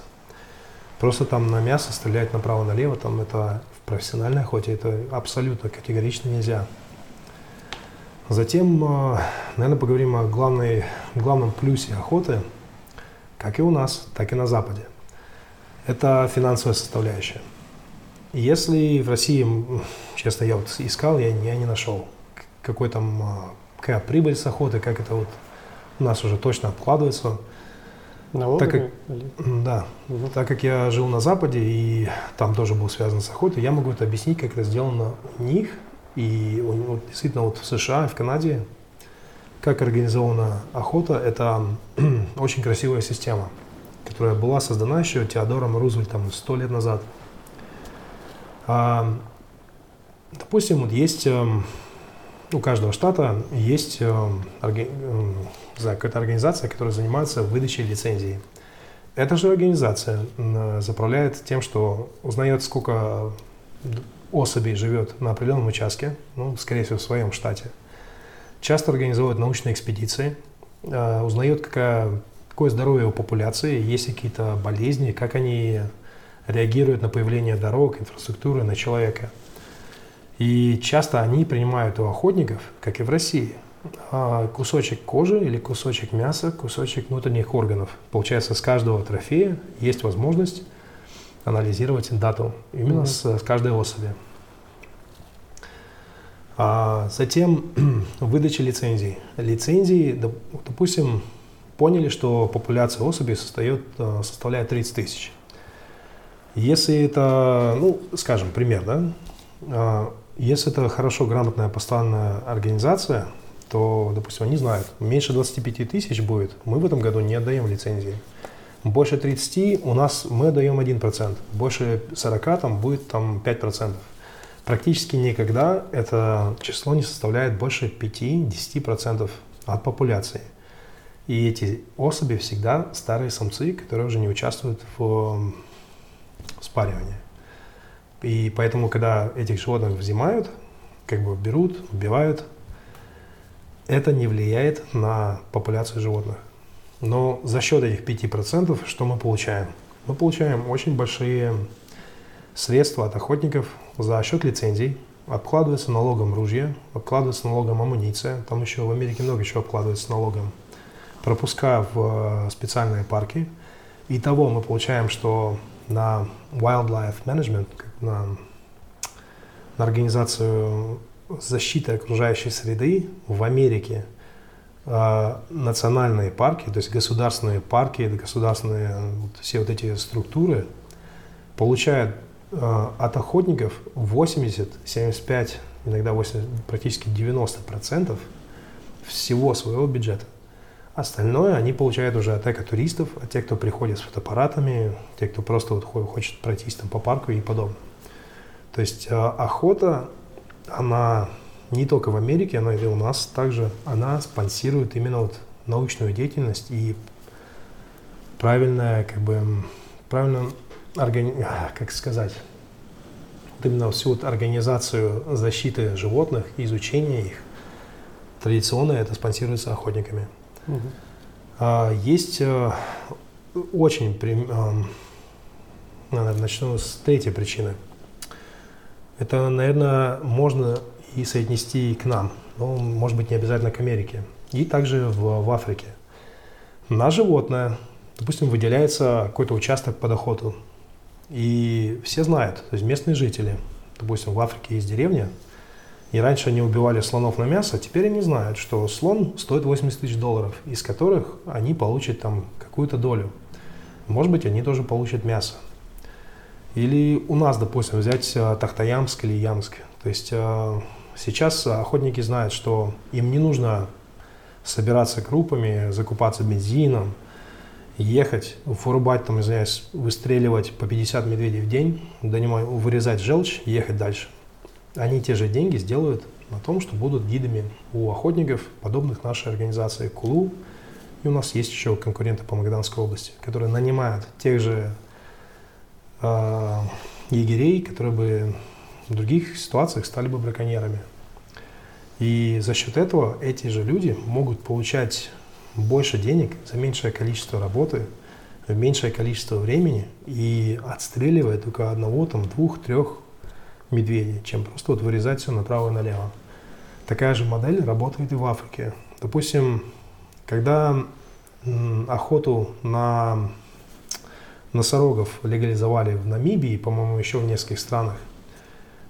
Просто там на мясо стрелять направо-налево, там это в профессиональной охоте это абсолютно категорично нельзя. Затем, э, наверное, поговорим о главной, главном плюсе охоты, как и у нас, так и на Западе. Это финансовая составляющая. Если в России, честно, я вот искал, я, я не нашел, какой там, э, какая прибыль с охоты, как это вот у нас уже точно откладывается. Налогами? Так как, да, угу. так как я жил на Западе и там тоже был связан с охотой, я могу это объяснить, как это сделано у них и вот, действительно вот в США в Канаде как организована охота, это очень красивая система, которая была создана еще Теодором Рузвельтом сто лет назад. А, допустим, вот есть эм, у каждого штата есть э, какая-то организация, которая занимается выдачей лицензии. Эта же организация заправляет тем, что узнает, сколько особей живет на определенном участке, ну, скорее всего, в своем штате. Часто организовывает научные экспедиции, э, узнает, какая, какое здоровье у популяции, есть ли какие-то болезни, как они реагируют на появление дорог, инфраструктуры на человека – и часто они принимают у охотников, как и в России, кусочек кожи или кусочек мяса, кусочек внутренних органов. Получается, с каждого трофея есть возможность анализировать дату именно mm-hmm. с, с каждой особи. А затем выдача лицензий. Лицензии, допустим, поняли, что популяция особей состоит, э, составляет 30 тысяч. Если это, ну, скажем, пример, да, а, если это хорошо, грамотная, постоянная организация, то, допустим, они знают, меньше 25 тысяч будет, мы в этом году не отдаем лицензии. Больше 30 у нас мы отдаем 1%, больше 40 там будет там 5%. Практически никогда это число не составляет больше 5-10% от популяции. И эти особи всегда старые самцы, которые уже не участвуют в спаривании. И поэтому, когда этих животных взимают, как бы берут, убивают, это не влияет на популяцию животных. Но за счет этих 5% что мы получаем? Мы получаем очень большие средства от охотников за счет лицензий. Обкладывается налогом ружья, обкладывается налогом амуниция. Там еще в Америке много чего обкладывается налогом. Пропуска в э, специальные парки. Итого мы получаем, что на wildlife management, на, на организацию защиты окружающей среды в Америке э, национальные парки, то есть государственные парки, государственные вот, все вот эти структуры получают э, от охотников 80, 75, иногда 80, практически 90 процентов всего своего бюджета. Остальное они получают уже от экотуристов, от тех, кто приходит с фотоаппаратами, те, кто просто вот хочет пройтись там по парку и подобное. То есть э, охота, она не только в Америке, она и у нас также, она спонсирует именно вот научную деятельность и правильное, как бы, правильно, органи... как сказать, вот именно всю вот организацию защиты животных, изучения их, традиционно это спонсируется охотниками. Угу. А, есть а, очень, а, наверное, начну с третьей причины – это, наверное, можно и соотнести к нам, но, может быть, не обязательно к Америке. И также в, в Африке. На животное, допустим, выделяется какой-то участок под охоту. И все знают, то есть местные жители, допустим, в Африке есть деревня, и раньше они убивали слонов на мясо, теперь они знают, что слон стоит 80 тысяч долларов, из которых они получат там какую-то долю. Может быть, они тоже получат мясо. Или у нас, допустим, взять э, Тахтаямск или Ямск. То есть э, сейчас охотники знают, что им не нужно собираться группами, закупаться бензином ехать, вырубать, там, извиняюсь, выстреливать по 50 медведей в день, донимать, вырезать желчь ехать дальше. Они те же деньги сделают на том, что будут гидами у охотников, подобных нашей организации КУЛУ. И у нас есть еще конкуренты по Магаданской области, которые нанимают тех же егерей, которые бы в других ситуациях стали бы браконьерами. И за счет этого эти же люди могут получать больше денег за меньшее количество работы, меньшее количество времени и отстреливая только одного, там, двух, трех медведей, чем просто вот вырезать все направо и налево. Такая же модель работает и в Африке. Допустим, когда охоту на носорогов легализовали в Намибии, по-моему, еще в нескольких странах,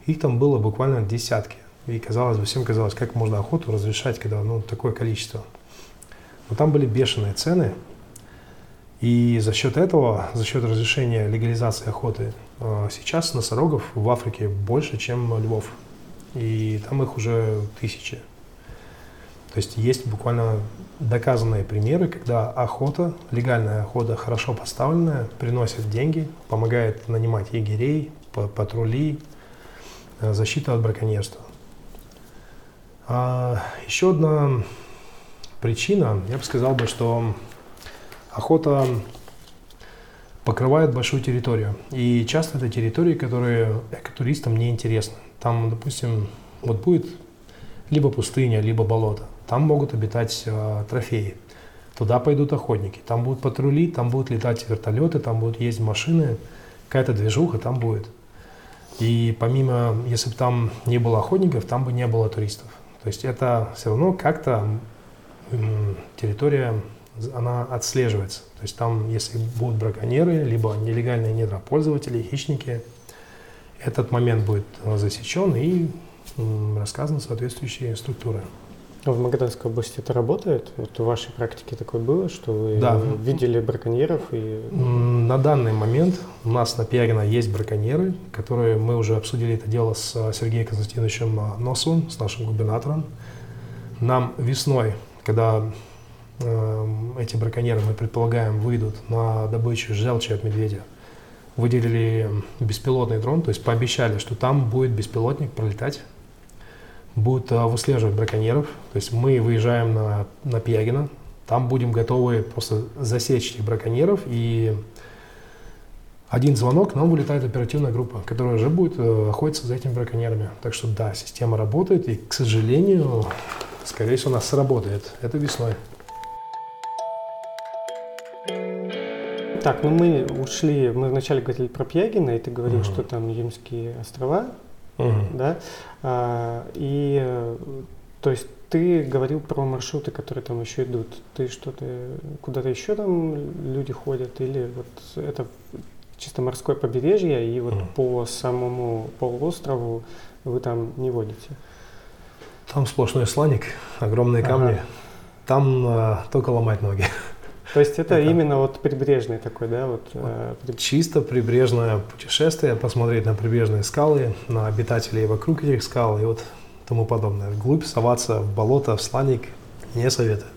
их там было буквально десятки. И казалось бы, всем казалось, как можно охоту разрешать, когда ну, такое количество. Но там были бешеные цены, и за счет этого, за счет разрешения легализации охоты, э, сейчас носорогов в Африке больше, чем львов. И там их уже тысячи. То есть есть буквально доказанные примеры, когда охота, легальная охота, хорошо поставленная, приносит деньги, помогает нанимать егерей, патрули, э, защита от браконьерства. А еще одна причина, я бы сказал бы, что охота покрывает большую территорию. И часто это территории, которые экотуристам не интересны. Там, допустим, вот будет либо пустыня, либо болото. Там могут обитать э, трофеи. Туда пойдут охотники. Там будут патрули, там будут летать вертолеты, там будут ездить машины. Какая-то движуха там будет. И помимо, если бы там не было охотников, там бы не было туристов. То есть это все равно как-то территория, она отслеживается. То есть там, если будут браконьеры, либо нелегальные недропользователи, хищники, этот момент будет засечен и рассказаны соответствующие структуры. В Магаданской области это работает? Вот в вашей практике такое было, что вы да. видели браконьеров? И... На данный момент у нас на Пиагина есть браконьеры, которые мы уже обсудили это дело с Сергеем Константиновичем Носовым, с нашим губернатором. Нам весной когда э, эти браконьеры, мы предполагаем, выйдут на добычу желчи от медведя, выделили беспилотный дрон, то есть пообещали, что там будет беспилотник пролетать, будут э, выслеживать браконьеров. То есть мы выезжаем на, на Пьягина, там будем готовы просто засечь этих браконьеров и один звонок, нам вылетает оперативная группа, которая уже будет э, охотиться за этими браконьерами. Так что да, система работает, и, к сожалению, Скорее всего, у нас сработает. Это весной. Так, ну мы ушли, мы вначале говорили про Пьягина, и ты говорил, угу. что там Емские острова, угу. да, а, и то есть ты говорил про маршруты, которые там еще идут. Ты что-то, куда-то еще там люди ходят, или вот это чисто морское побережье, и вот угу. по самому полуострову вы там не водите? Там сплошной сланик, огромные камни. Ага. Там э, только ломать ноги. То есть это, это именно вот прибрежный такой, да? Вот, э, при... Чисто прибрежное путешествие, посмотреть на прибрежные скалы, на обитателей вокруг этих скал и вот тому подобное. Вглубь соваться в болото, в сланик не советую.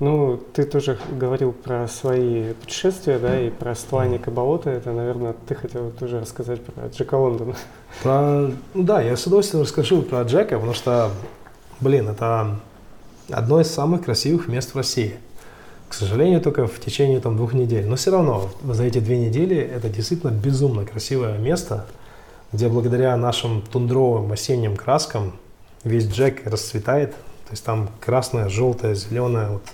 Ну, ты тоже говорил про свои путешествия, да, и про Стланник и болото. Это, наверное, ты хотел тоже рассказать про Джека Лондона. Про, ну да, я с удовольствием расскажу про Джека, потому что, блин, это одно из самых красивых мест в России. К сожалению, только в течение там, двух недель. Но все равно за эти две недели это действительно безумно красивое место, где благодаря нашим тундровым осенним краскам весь Джек расцветает. То есть там красное, желтое, зеленое, вот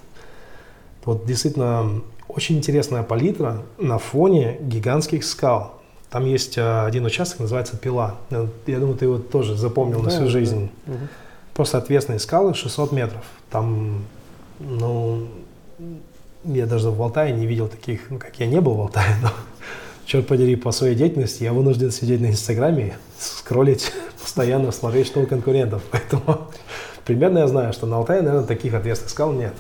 вот действительно очень интересная палитра на фоне гигантских скал. Там есть э, один участок, называется Пила. Я думаю, ты его тоже запомнил да, на всю да. жизнь. Угу. Просто ответственные скалы 600 метров. Там, ну, я даже в Алтае не видел таких, ну, как я не был в Алтае, но, черт подери, по своей деятельности я вынужден сидеть на Инстаграме, скроллить постоянно, смотреть, что у конкурентов. Поэтому примерно я знаю, что на Алтае, наверное, таких ответственных скал нет.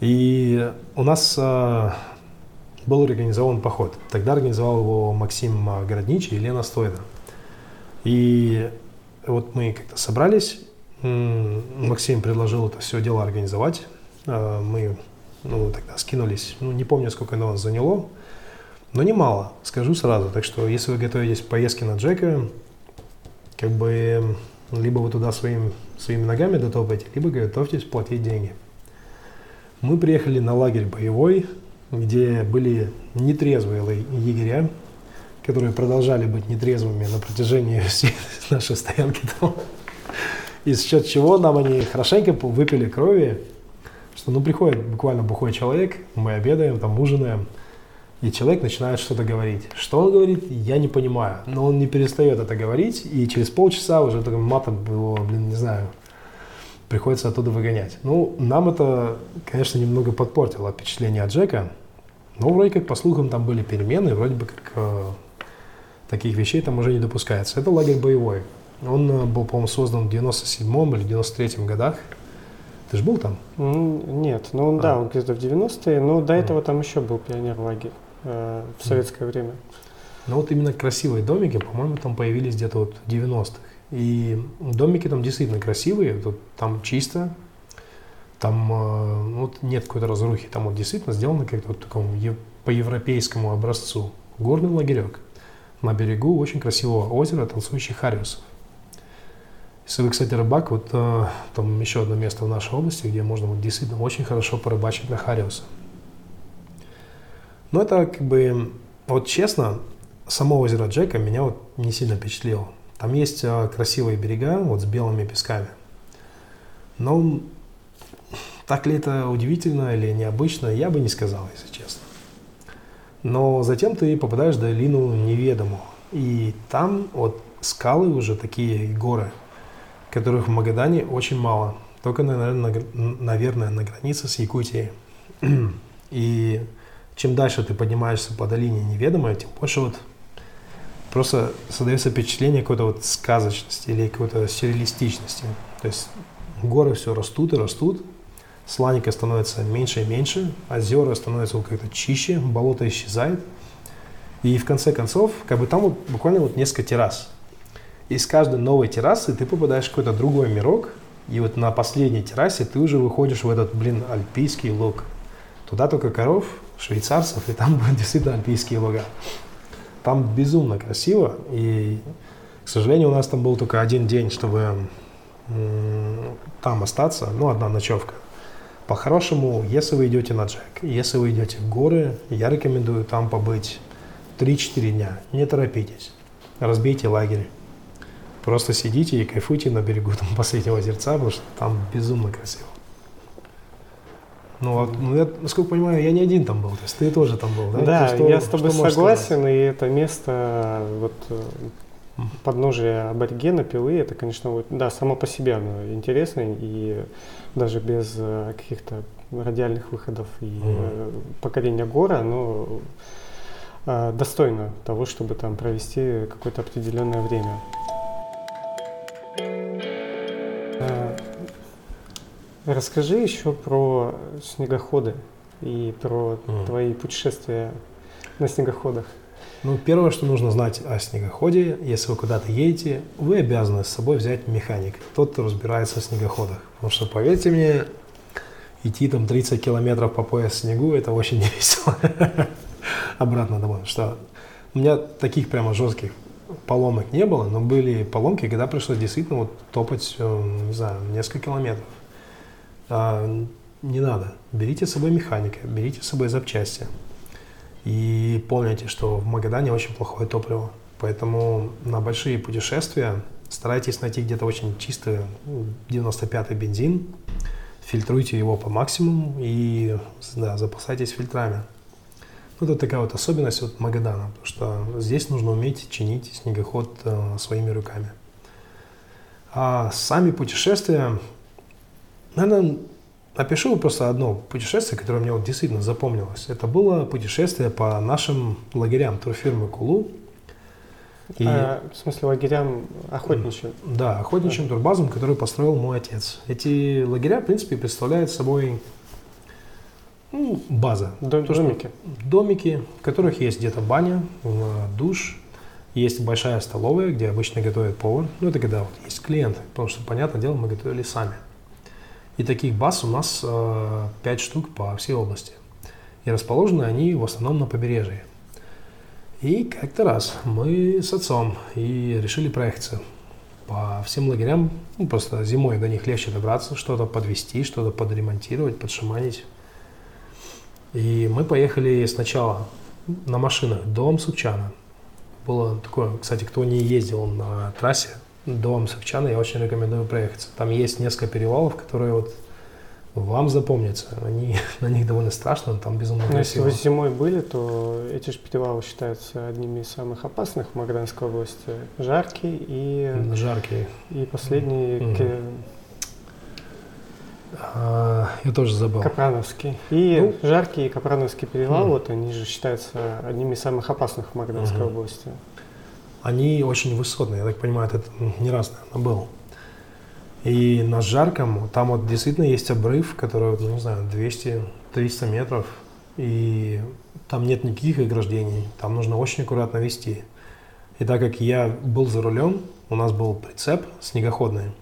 И у нас э, был организован поход. Тогда организовал его Максим Городничий и Лена Стойда. И вот мы как-то собрались, Максим предложил это все дело организовать. Э, мы Ну, тогда скинулись. Ну, не помню, сколько оно заняло, но немало, скажу сразу. Так что, если вы готовитесь к поездке на Джека, как бы либо вы туда своим, своими ногами дотопаете, либо готовьтесь платить деньги. Мы приехали на лагерь боевой, где были нетрезвые егеря, которые продолжали быть нетрезвыми на протяжении всей нашей стоянки там. Из счет чего нам они хорошенько выпили крови, что ну приходит буквально бухой человек, мы обедаем, там ужинаем, и человек начинает что-то говорить. Что он говорит, я не понимаю. Но он не перестает это говорить, и через полчаса уже таким матом его, блин, не знаю, приходится оттуда выгонять. Ну, нам это, конечно, немного подпортило впечатление от Джека. Но вроде как, по слухам, там были перемены, вроде бы как э, таких вещей там уже не допускается. Это лагерь боевой. Он э, был, по-моему, создан в 97-м или 93-м годах. Ты же был там? Нет, ну а. да, он где-то в 90-е, но до этого там еще был пионер-лагерь э, в советское mm. время. Ну вот именно красивые домики, по-моему, там появились где-то вот в 90-х. И домики там действительно красивые, там чисто, там э, ну, вот нет какой-то разрухи, там вот действительно сделано как-то вот такому по европейскому образцу. Горный лагерек. На берегу очень красивого озера танцующих хариусов. Если вы, кстати, рыбак, вот э, там еще одно место в нашей области, где можно вот, действительно очень хорошо порыбачить на хариуса. Но это как бы, вот честно, само озеро Джека меня вот не сильно впечатлило. Там есть э, красивые берега вот с белыми песками. Но так ли это удивительно или необычно, я бы не сказал, если честно. Но затем ты попадаешь в долину неведомую. И там вот скалы уже такие горы, которых в Магадане очень мало. Только, наверное, на, наверное, на границе с Якутией. И чем дальше ты поднимаешься по долине неведомой, тем больше вот просто создается впечатление какой-то вот сказочности или какой-то сюрреалистичности. То есть горы все растут и растут, сланика становится меньше и меньше, озера становятся как-то чище, болото исчезает. И в конце концов, как бы там вот буквально вот несколько террас. И с каждой новой террасы ты попадаешь в какой-то другой мирок, и вот на последней террасе ты уже выходишь в этот, блин, альпийский луг. Туда только коров, швейцарцев, и там будут действительно альпийские луга. Там безумно красиво, и, к сожалению, у нас там был только один день, чтобы там остаться, ну, одна ночевка. По-хорошему, если вы идете на Джек, если вы идете в горы, я рекомендую там побыть 3-4 дня. Не торопитесь. Разбейте лагерь. Просто сидите и кайфуйте на берегу там, последнего озерца, потому что там безумно красиво. Ну, вот, ну, я, насколько понимаю, я не один там был, то есть ты тоже там был, да? Да, что, я с тобой согласен, сказать? и это место, вот, подножие аборигена, пилы, это, конечно, вот, да, само по себе оно интересно, и даже без э, каких-то радиальных выходов и mm покорения гора, оно э, достойно того, чтобы там провести какое-то определенное время. Расскажи еще про снегоходы и про mm. твои путешествия на снегоходах. Ну, первое, что нужно знать о снегоходе, если вы куда-то едете, вы обязаны с собой взять механик, тот, кто разбирается в снегоходах. Потому что, поверьте мне, идти там 30 километров по пояс снегу, это очень не весело. Обратно домой. Что у меня таких прямо жестких поломок не было, но были поломки, когда пришлось действительно вот топать, э, не знаю, несколько километров. А, не надо. Берите с собой механика, берите с собой запчасти. И помните, что в Магадане очень плохое топливо. Поэтому на большие путешествия старайтесь найти где-то очень чистый 95-й бензин, фильтруйте его по максимуму и да, запасайтесь фильтрами. Ну, это такая вот особенность вот Магадана, потому что здесь нужно уметь чинить снегоход э, своими руками. А сами путешествия, Наверное, опишу просто одно путешествие, которое мне вот действительно запомнилось. Это было путешествие по нашим лагерям турфирмы Кулу. И, а, в смысле лагерям охотничьим? Да, охотничьим турбазам, который построил мой отец. Эти лагеря, в принципе, представляют собой ну, база. Дом, То, домики. Домики, в которых есть где-то баня, душ, есть большая столовая, где обычно готовят повар. Ну, это когда вот есть клиенты, потому что, понятное дело, мы готовили сами. И таких баз у нас э, 5 штук по всей области. И расположены они в основном на побережье. И как-то раз мы с отцом и решили проехаться по всем лагерям. Ну, просто зимой до них легче добраться, что-то подвести, что-то подремонтировать, подшаманить. И мы поехали сначала на машинах до Амсукчана. Было такое, кстати, кто не ездил на трассе до Амсукчана, я очень рекомендую проехаться. Там есть несколько перевалов, которые вот вам запомнятся. Они, на них довольно страшно, там безумно Но если красиво. вы зимой были, то эти же перевалы считаются одними из самых опасных в Магаданской области. Жаркий и, Жаркие. и последний А, я тоже забыл. Капрановский. И Ну. Жаркий и Капрановский перевал, Мгм. вот они же считаются одними из самых опасных в Магаданской Мгм. области. Они очень высотные, я так понимаю, это не раз, наверное, был. И на Жарком, там вот действительно есть обрыв, который, ну, не знаю, 200-300 метров, и там нет никаких ограждений, там нужно очень аккуратно вести. И так как я был за рулем, у нас был прицеп снегоходный.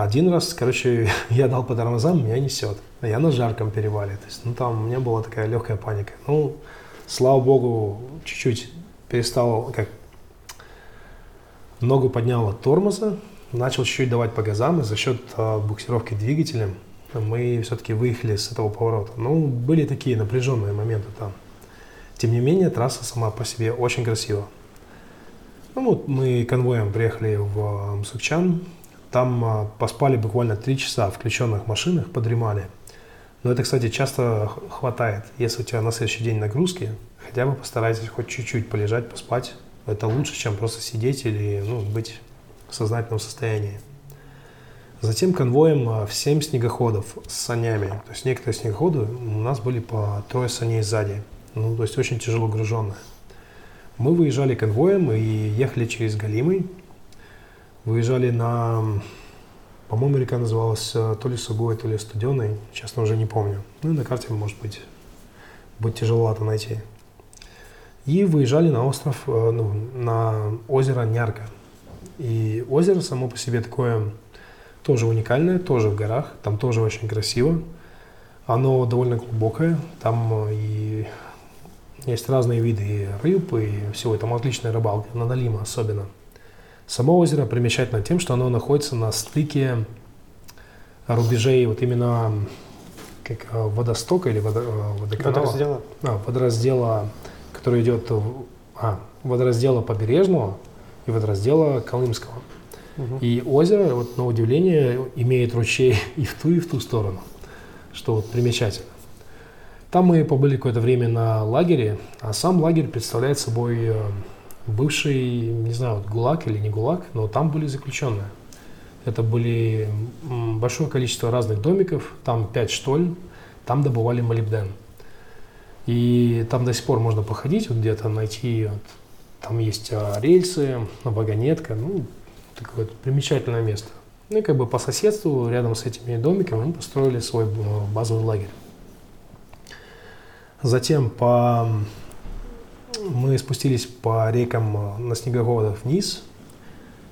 Один раз, короче, я дал по тормозам, меня несет. А я на жарком перевале. То есть, ну, там у меня была такая легкая паника. Ну, слава богу, чуть-чуть перестал, как ногу поднял от тормоза, начал чуть-чуть давать по газам, и за счет а, буксировки двигателем мы все-таки выехали с этого поворота. Ну, были такие напряженные моменты там. Тем не менее, трасса сама по себе очень красива. Ну вот мы конвоем приехали в Мсукчан, там а, поспали буквально три часа в включенных машинах, подремали. Но это, кстати, часто хватает. Если у тебя на следующий день нагрузки, хотя бы постарайтесь хоть чуть-чуть полежать, поспать. Это лучше, чем просто сидеть или ну, быть в сознательном состоянии. Затем конвоем а, в 7 снегоходов с санями. То есть некоторые снегоходы у нас были по трое саней сзади. Ну, то есть очень тяжело груженные. Мы выезжали конвоем и ехали через Галимы. Выезжали на, по-моему, река называлась э, то ли Сугой, то ли Студеной. Честно, уже не помню. Ну, и на карте, может быть, будет тяжеловато найти. И выезжали на остров, э, ну, на озеро Нярка. И озеро само по себе такое тоже уникальное, тоже в горах, там тоже очень красиво. Оно довольно глубокое, там э, и есть разные виды и рыб, и всего. Там отличная рыбалка, на Налима особенно. Само озеро примечательно тем, что оно находится на стыке рубежей вот именно как э, водостока или водо, э, водоканала. Водораздела. А, водораздела, который идет в- а, водораздела побережного и водораздела Колымского. Мгм. И озеро, вот на удивление, имеет ручей и в ту, и в ту сторону, что вот примечательно. Там мы побыли какое-то время на лагере, а сам лагерь представляет собой э, бывший, не знаю, вот ГУЛАГ или не ГУЛАГ, но там были заключенные. Это были большое количество разных домиков, там пять штоль, там добывали молибден. И там до сих пор можно походить, вот где-то найти, вот, там есть а, рельсы, вагонетка, ну, такое вот примечательное место. Ну и как бы по соседству, рядом с этими домиками, мы построили свой э, базовый лагерь. Затем по... мы спустились по рекам э, на снегоходах вниз,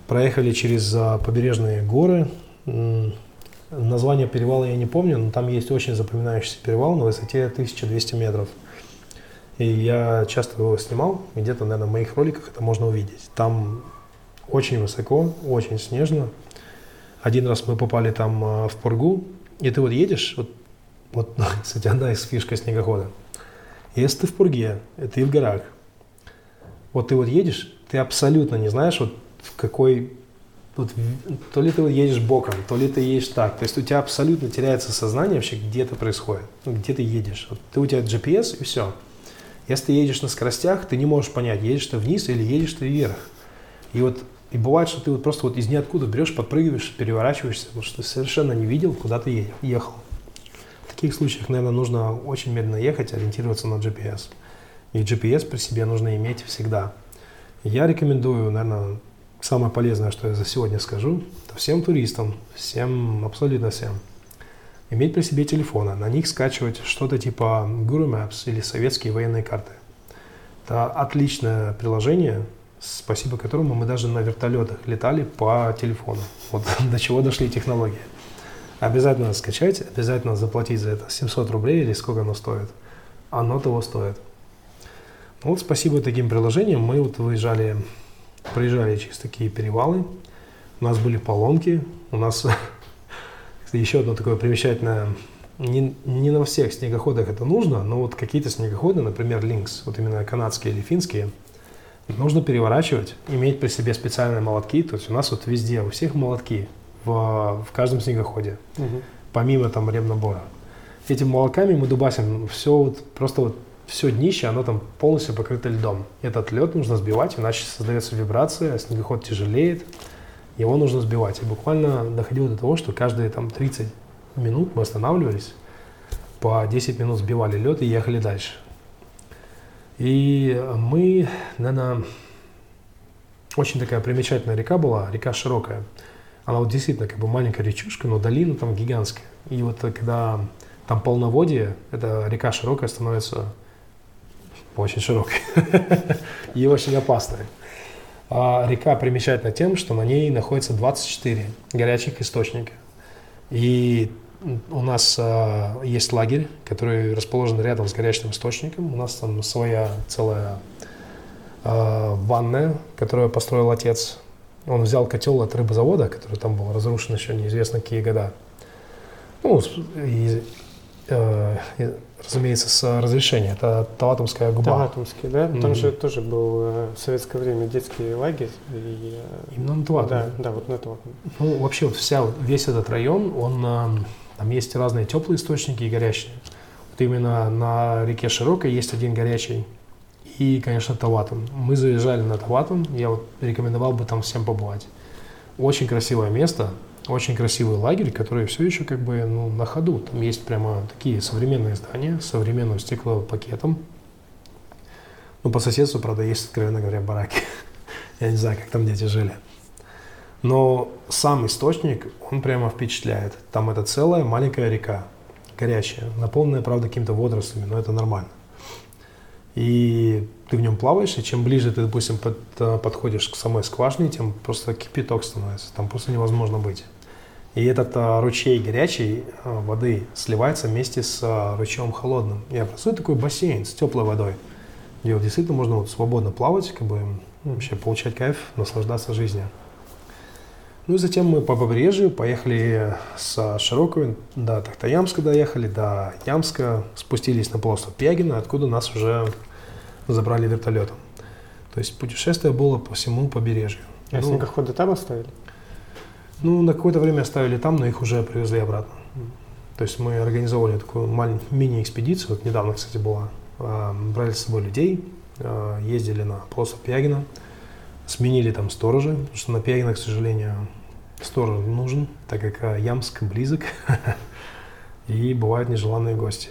проехали через э, побережные горы. Название перевала я не помню, но там есть очень запоминающийся перевал на высоте 1200 метров. И я часто его снимал, где-то, наверное, в моих роликах это можно увидеть. Там очень высоко, очень снежно. Один раз мы попали там а, в Пургу, и ты вот едешь, вот, вот кстати, одна из фишка снегохода. Если ты в Пурге, и в горах, вот ты вот едешь, ты абсолютно не знаешь, вот в какой, вот, то ли ты вот едешь боком, то ли ты едешь так. То есть у тебя абсолютно теряется сознание вообще, где это происходит, ну, где ты едешь. Вот ты у тебя GPS и все. Если ты едешь на скоростях, ты не можешь понять, едешь ты вниз или едешь ты вверх. И вот и бывает, что ты вот просто вот из ниоткуда берешь, подпрыгиваешь, переворачиваешься, потому что ты совершенно не видел, куда ты ехал. Таких случаях, наверное, нужно очень медленно ехать, ориентироваться на GPS. И GPS при себе нужно иметь всегда. Я рекомендую, наверное, самое полезное, что я за сегодня скажу, всем туристам, всем, абсолютно всем, иметь при себе телефоны, на них скачивать что-то типа Guru Maps или советские военные карты. Это отличное приложение, спасибо которому мы даже на вертолетах летали по телефону. Вот до чего дошли технологии. Обязательно скачать, обязательно заплатить за это 700 рублей или сколько оно стоит. Оно того стоит. Вот спасибо таким приложениям мы вот выезжали, проезжали через такие перевалы. У нас были поломки. У нас еще одно такое примечательное не, не на всех снегоходах это нужно, но вот какие-то снегоходы, например, Lynx, вот именно канадские или финские, нужно переворачивать, иметь при себе специальные молотки. То есть у нас вот везде, у всех молотки в, в каждом снегоходе, угу. помимо там ремнабора. Этими молотками мы дубасим все вот, просто вот все днище, оно там полностью покрыто льдом. Этот лед нужно сбивать, иначе создается вибрация, а снегоход тяжелеет, его нужно сбивать. И буквально доходило до того, что каждые там 30 минут мы останавливались, по 10 минут сбивали лед и ехали дальше. И мы, наверное, очень такая примечательная река была, река широкая. Она вот действительно как бы маленькая речушка, но долина там гигантская. И вот когда там полноводие, эта река широкая становится очень широкой и очень опасной. А река примечательна тем, что на ней находится 24 горячих источника. И у нас э, есть лагерь, который расположен рядом с горячим источником. У нас там своя целая э, ванная, которую построил отец. Он взял котел от рыбозавода, который там был разрушен еще неизвестно какие года. Ну, и, э, разумеется, с разрешения. Это Талатумская губа. Талатумский, да? Там mm-hmm. же тоже был э, в советское время детский лагерь. И, э, Именно на Талатум. Да, да, вот на Талатум. Ну, вообще вот вся, весь этот район, он, э, там есть разные теплые источники и горячие. Вот именно на реке Широкой есть один горячий и, конечно, Талатум. Мы заезжали на Талатум, я вот рекомендовал бы там всем побывать. Очень красивое место, очень красивый лагерь, который все еще как бы ну, на ходу. Там есть прямо такие современные здания с современным стеклопакетом. Ну, по соседству, правда, есть, откровенно говоря, бараки. Я не знаю, как там дети жили. Но сам источник, он прямо впечатляет. Там это целая маленькая река, горячая, наполненная, правда, какими-то водорослями, но это нормально. И ты в нем плаваешь, и чем ближе ты, допустим, под, э, подходишь к самой скважине, тем просто кипяток становится. Там просто невозможно быть. И этот а, ручей горячей а, воды сливается вместе с а, ручьем холодным. И образует такой бассейн с теплой водой, где действительно можно вот свободно плавать, как бы вообще получать кайф, наслаждаться жизнью. Ну и затем мы по побережью поехали с Широкой до Тахтаямска доехали, до Ямска, спустились на полосу Пягина, откуда нас уже забрали вертолетом. То есть путешествие было по всему побережью. А ну, снегоходы там оставили? Ну, на какое-то время оставили там, но их уже привезли обратно. То есть мы организовали такую мини-экспедицию, вот недавно, кстати, была. А, брали с собой людей, а, ездили на полосу Пягина, сменили там сторожа, потому что на Пягина, к сожалению, сторож нужен, так как а, Ямск близок, и бывают нежеланные гости.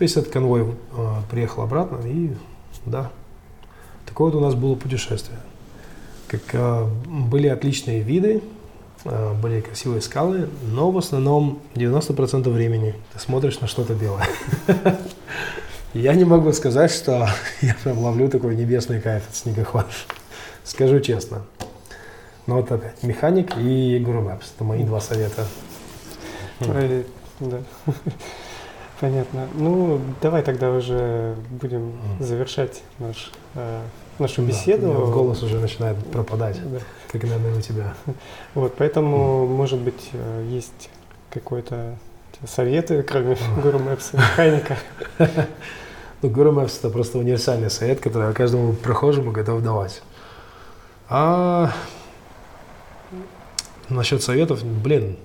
То есть этот конвой приехал обратно, и да, такое вот у нас было путешествие как э, были отличные виды, э, были красивые скалы, но в основном 90% времени ты смотришь на что-то белое. Я не могу сказать, что я прям ловлю такой небесный кайф от снегоходов. Скажу честно. Но вот опять, механик и Guru Maps. Это мои два совета. Да. Понятно. Ну, давай тогда уже будем завершать наш э, нашу беседу. Да, голос уже начинает пропадать, да. как, наверное, у тебя. Вот, поэтому, mm. может быть, э, есть какой-то советы, кроме Guru Maps механика? Ну, Guru Maps это просто универсальный совет, который я каждому прохожему готов давать. А насчет советов, блин,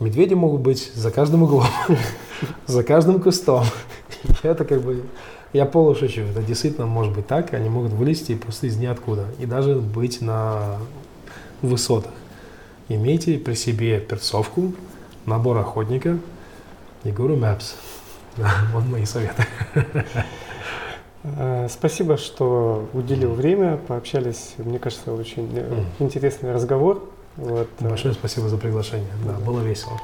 медведи могут быть за каждым углом, за каждым кустом. Это как бы я полушучу, это действительно может быть так, они могут вылезти просто из ниоткуда и даже быть на высотах. Имейте при себе перцовку, набор охотника и Guru Maps. Вот мои советы. Э, спасибо, что уделил время, пообщались. Мне кажется, очень интересный разговор. Вот. Большое спасибо за приглашение. Да, было весело.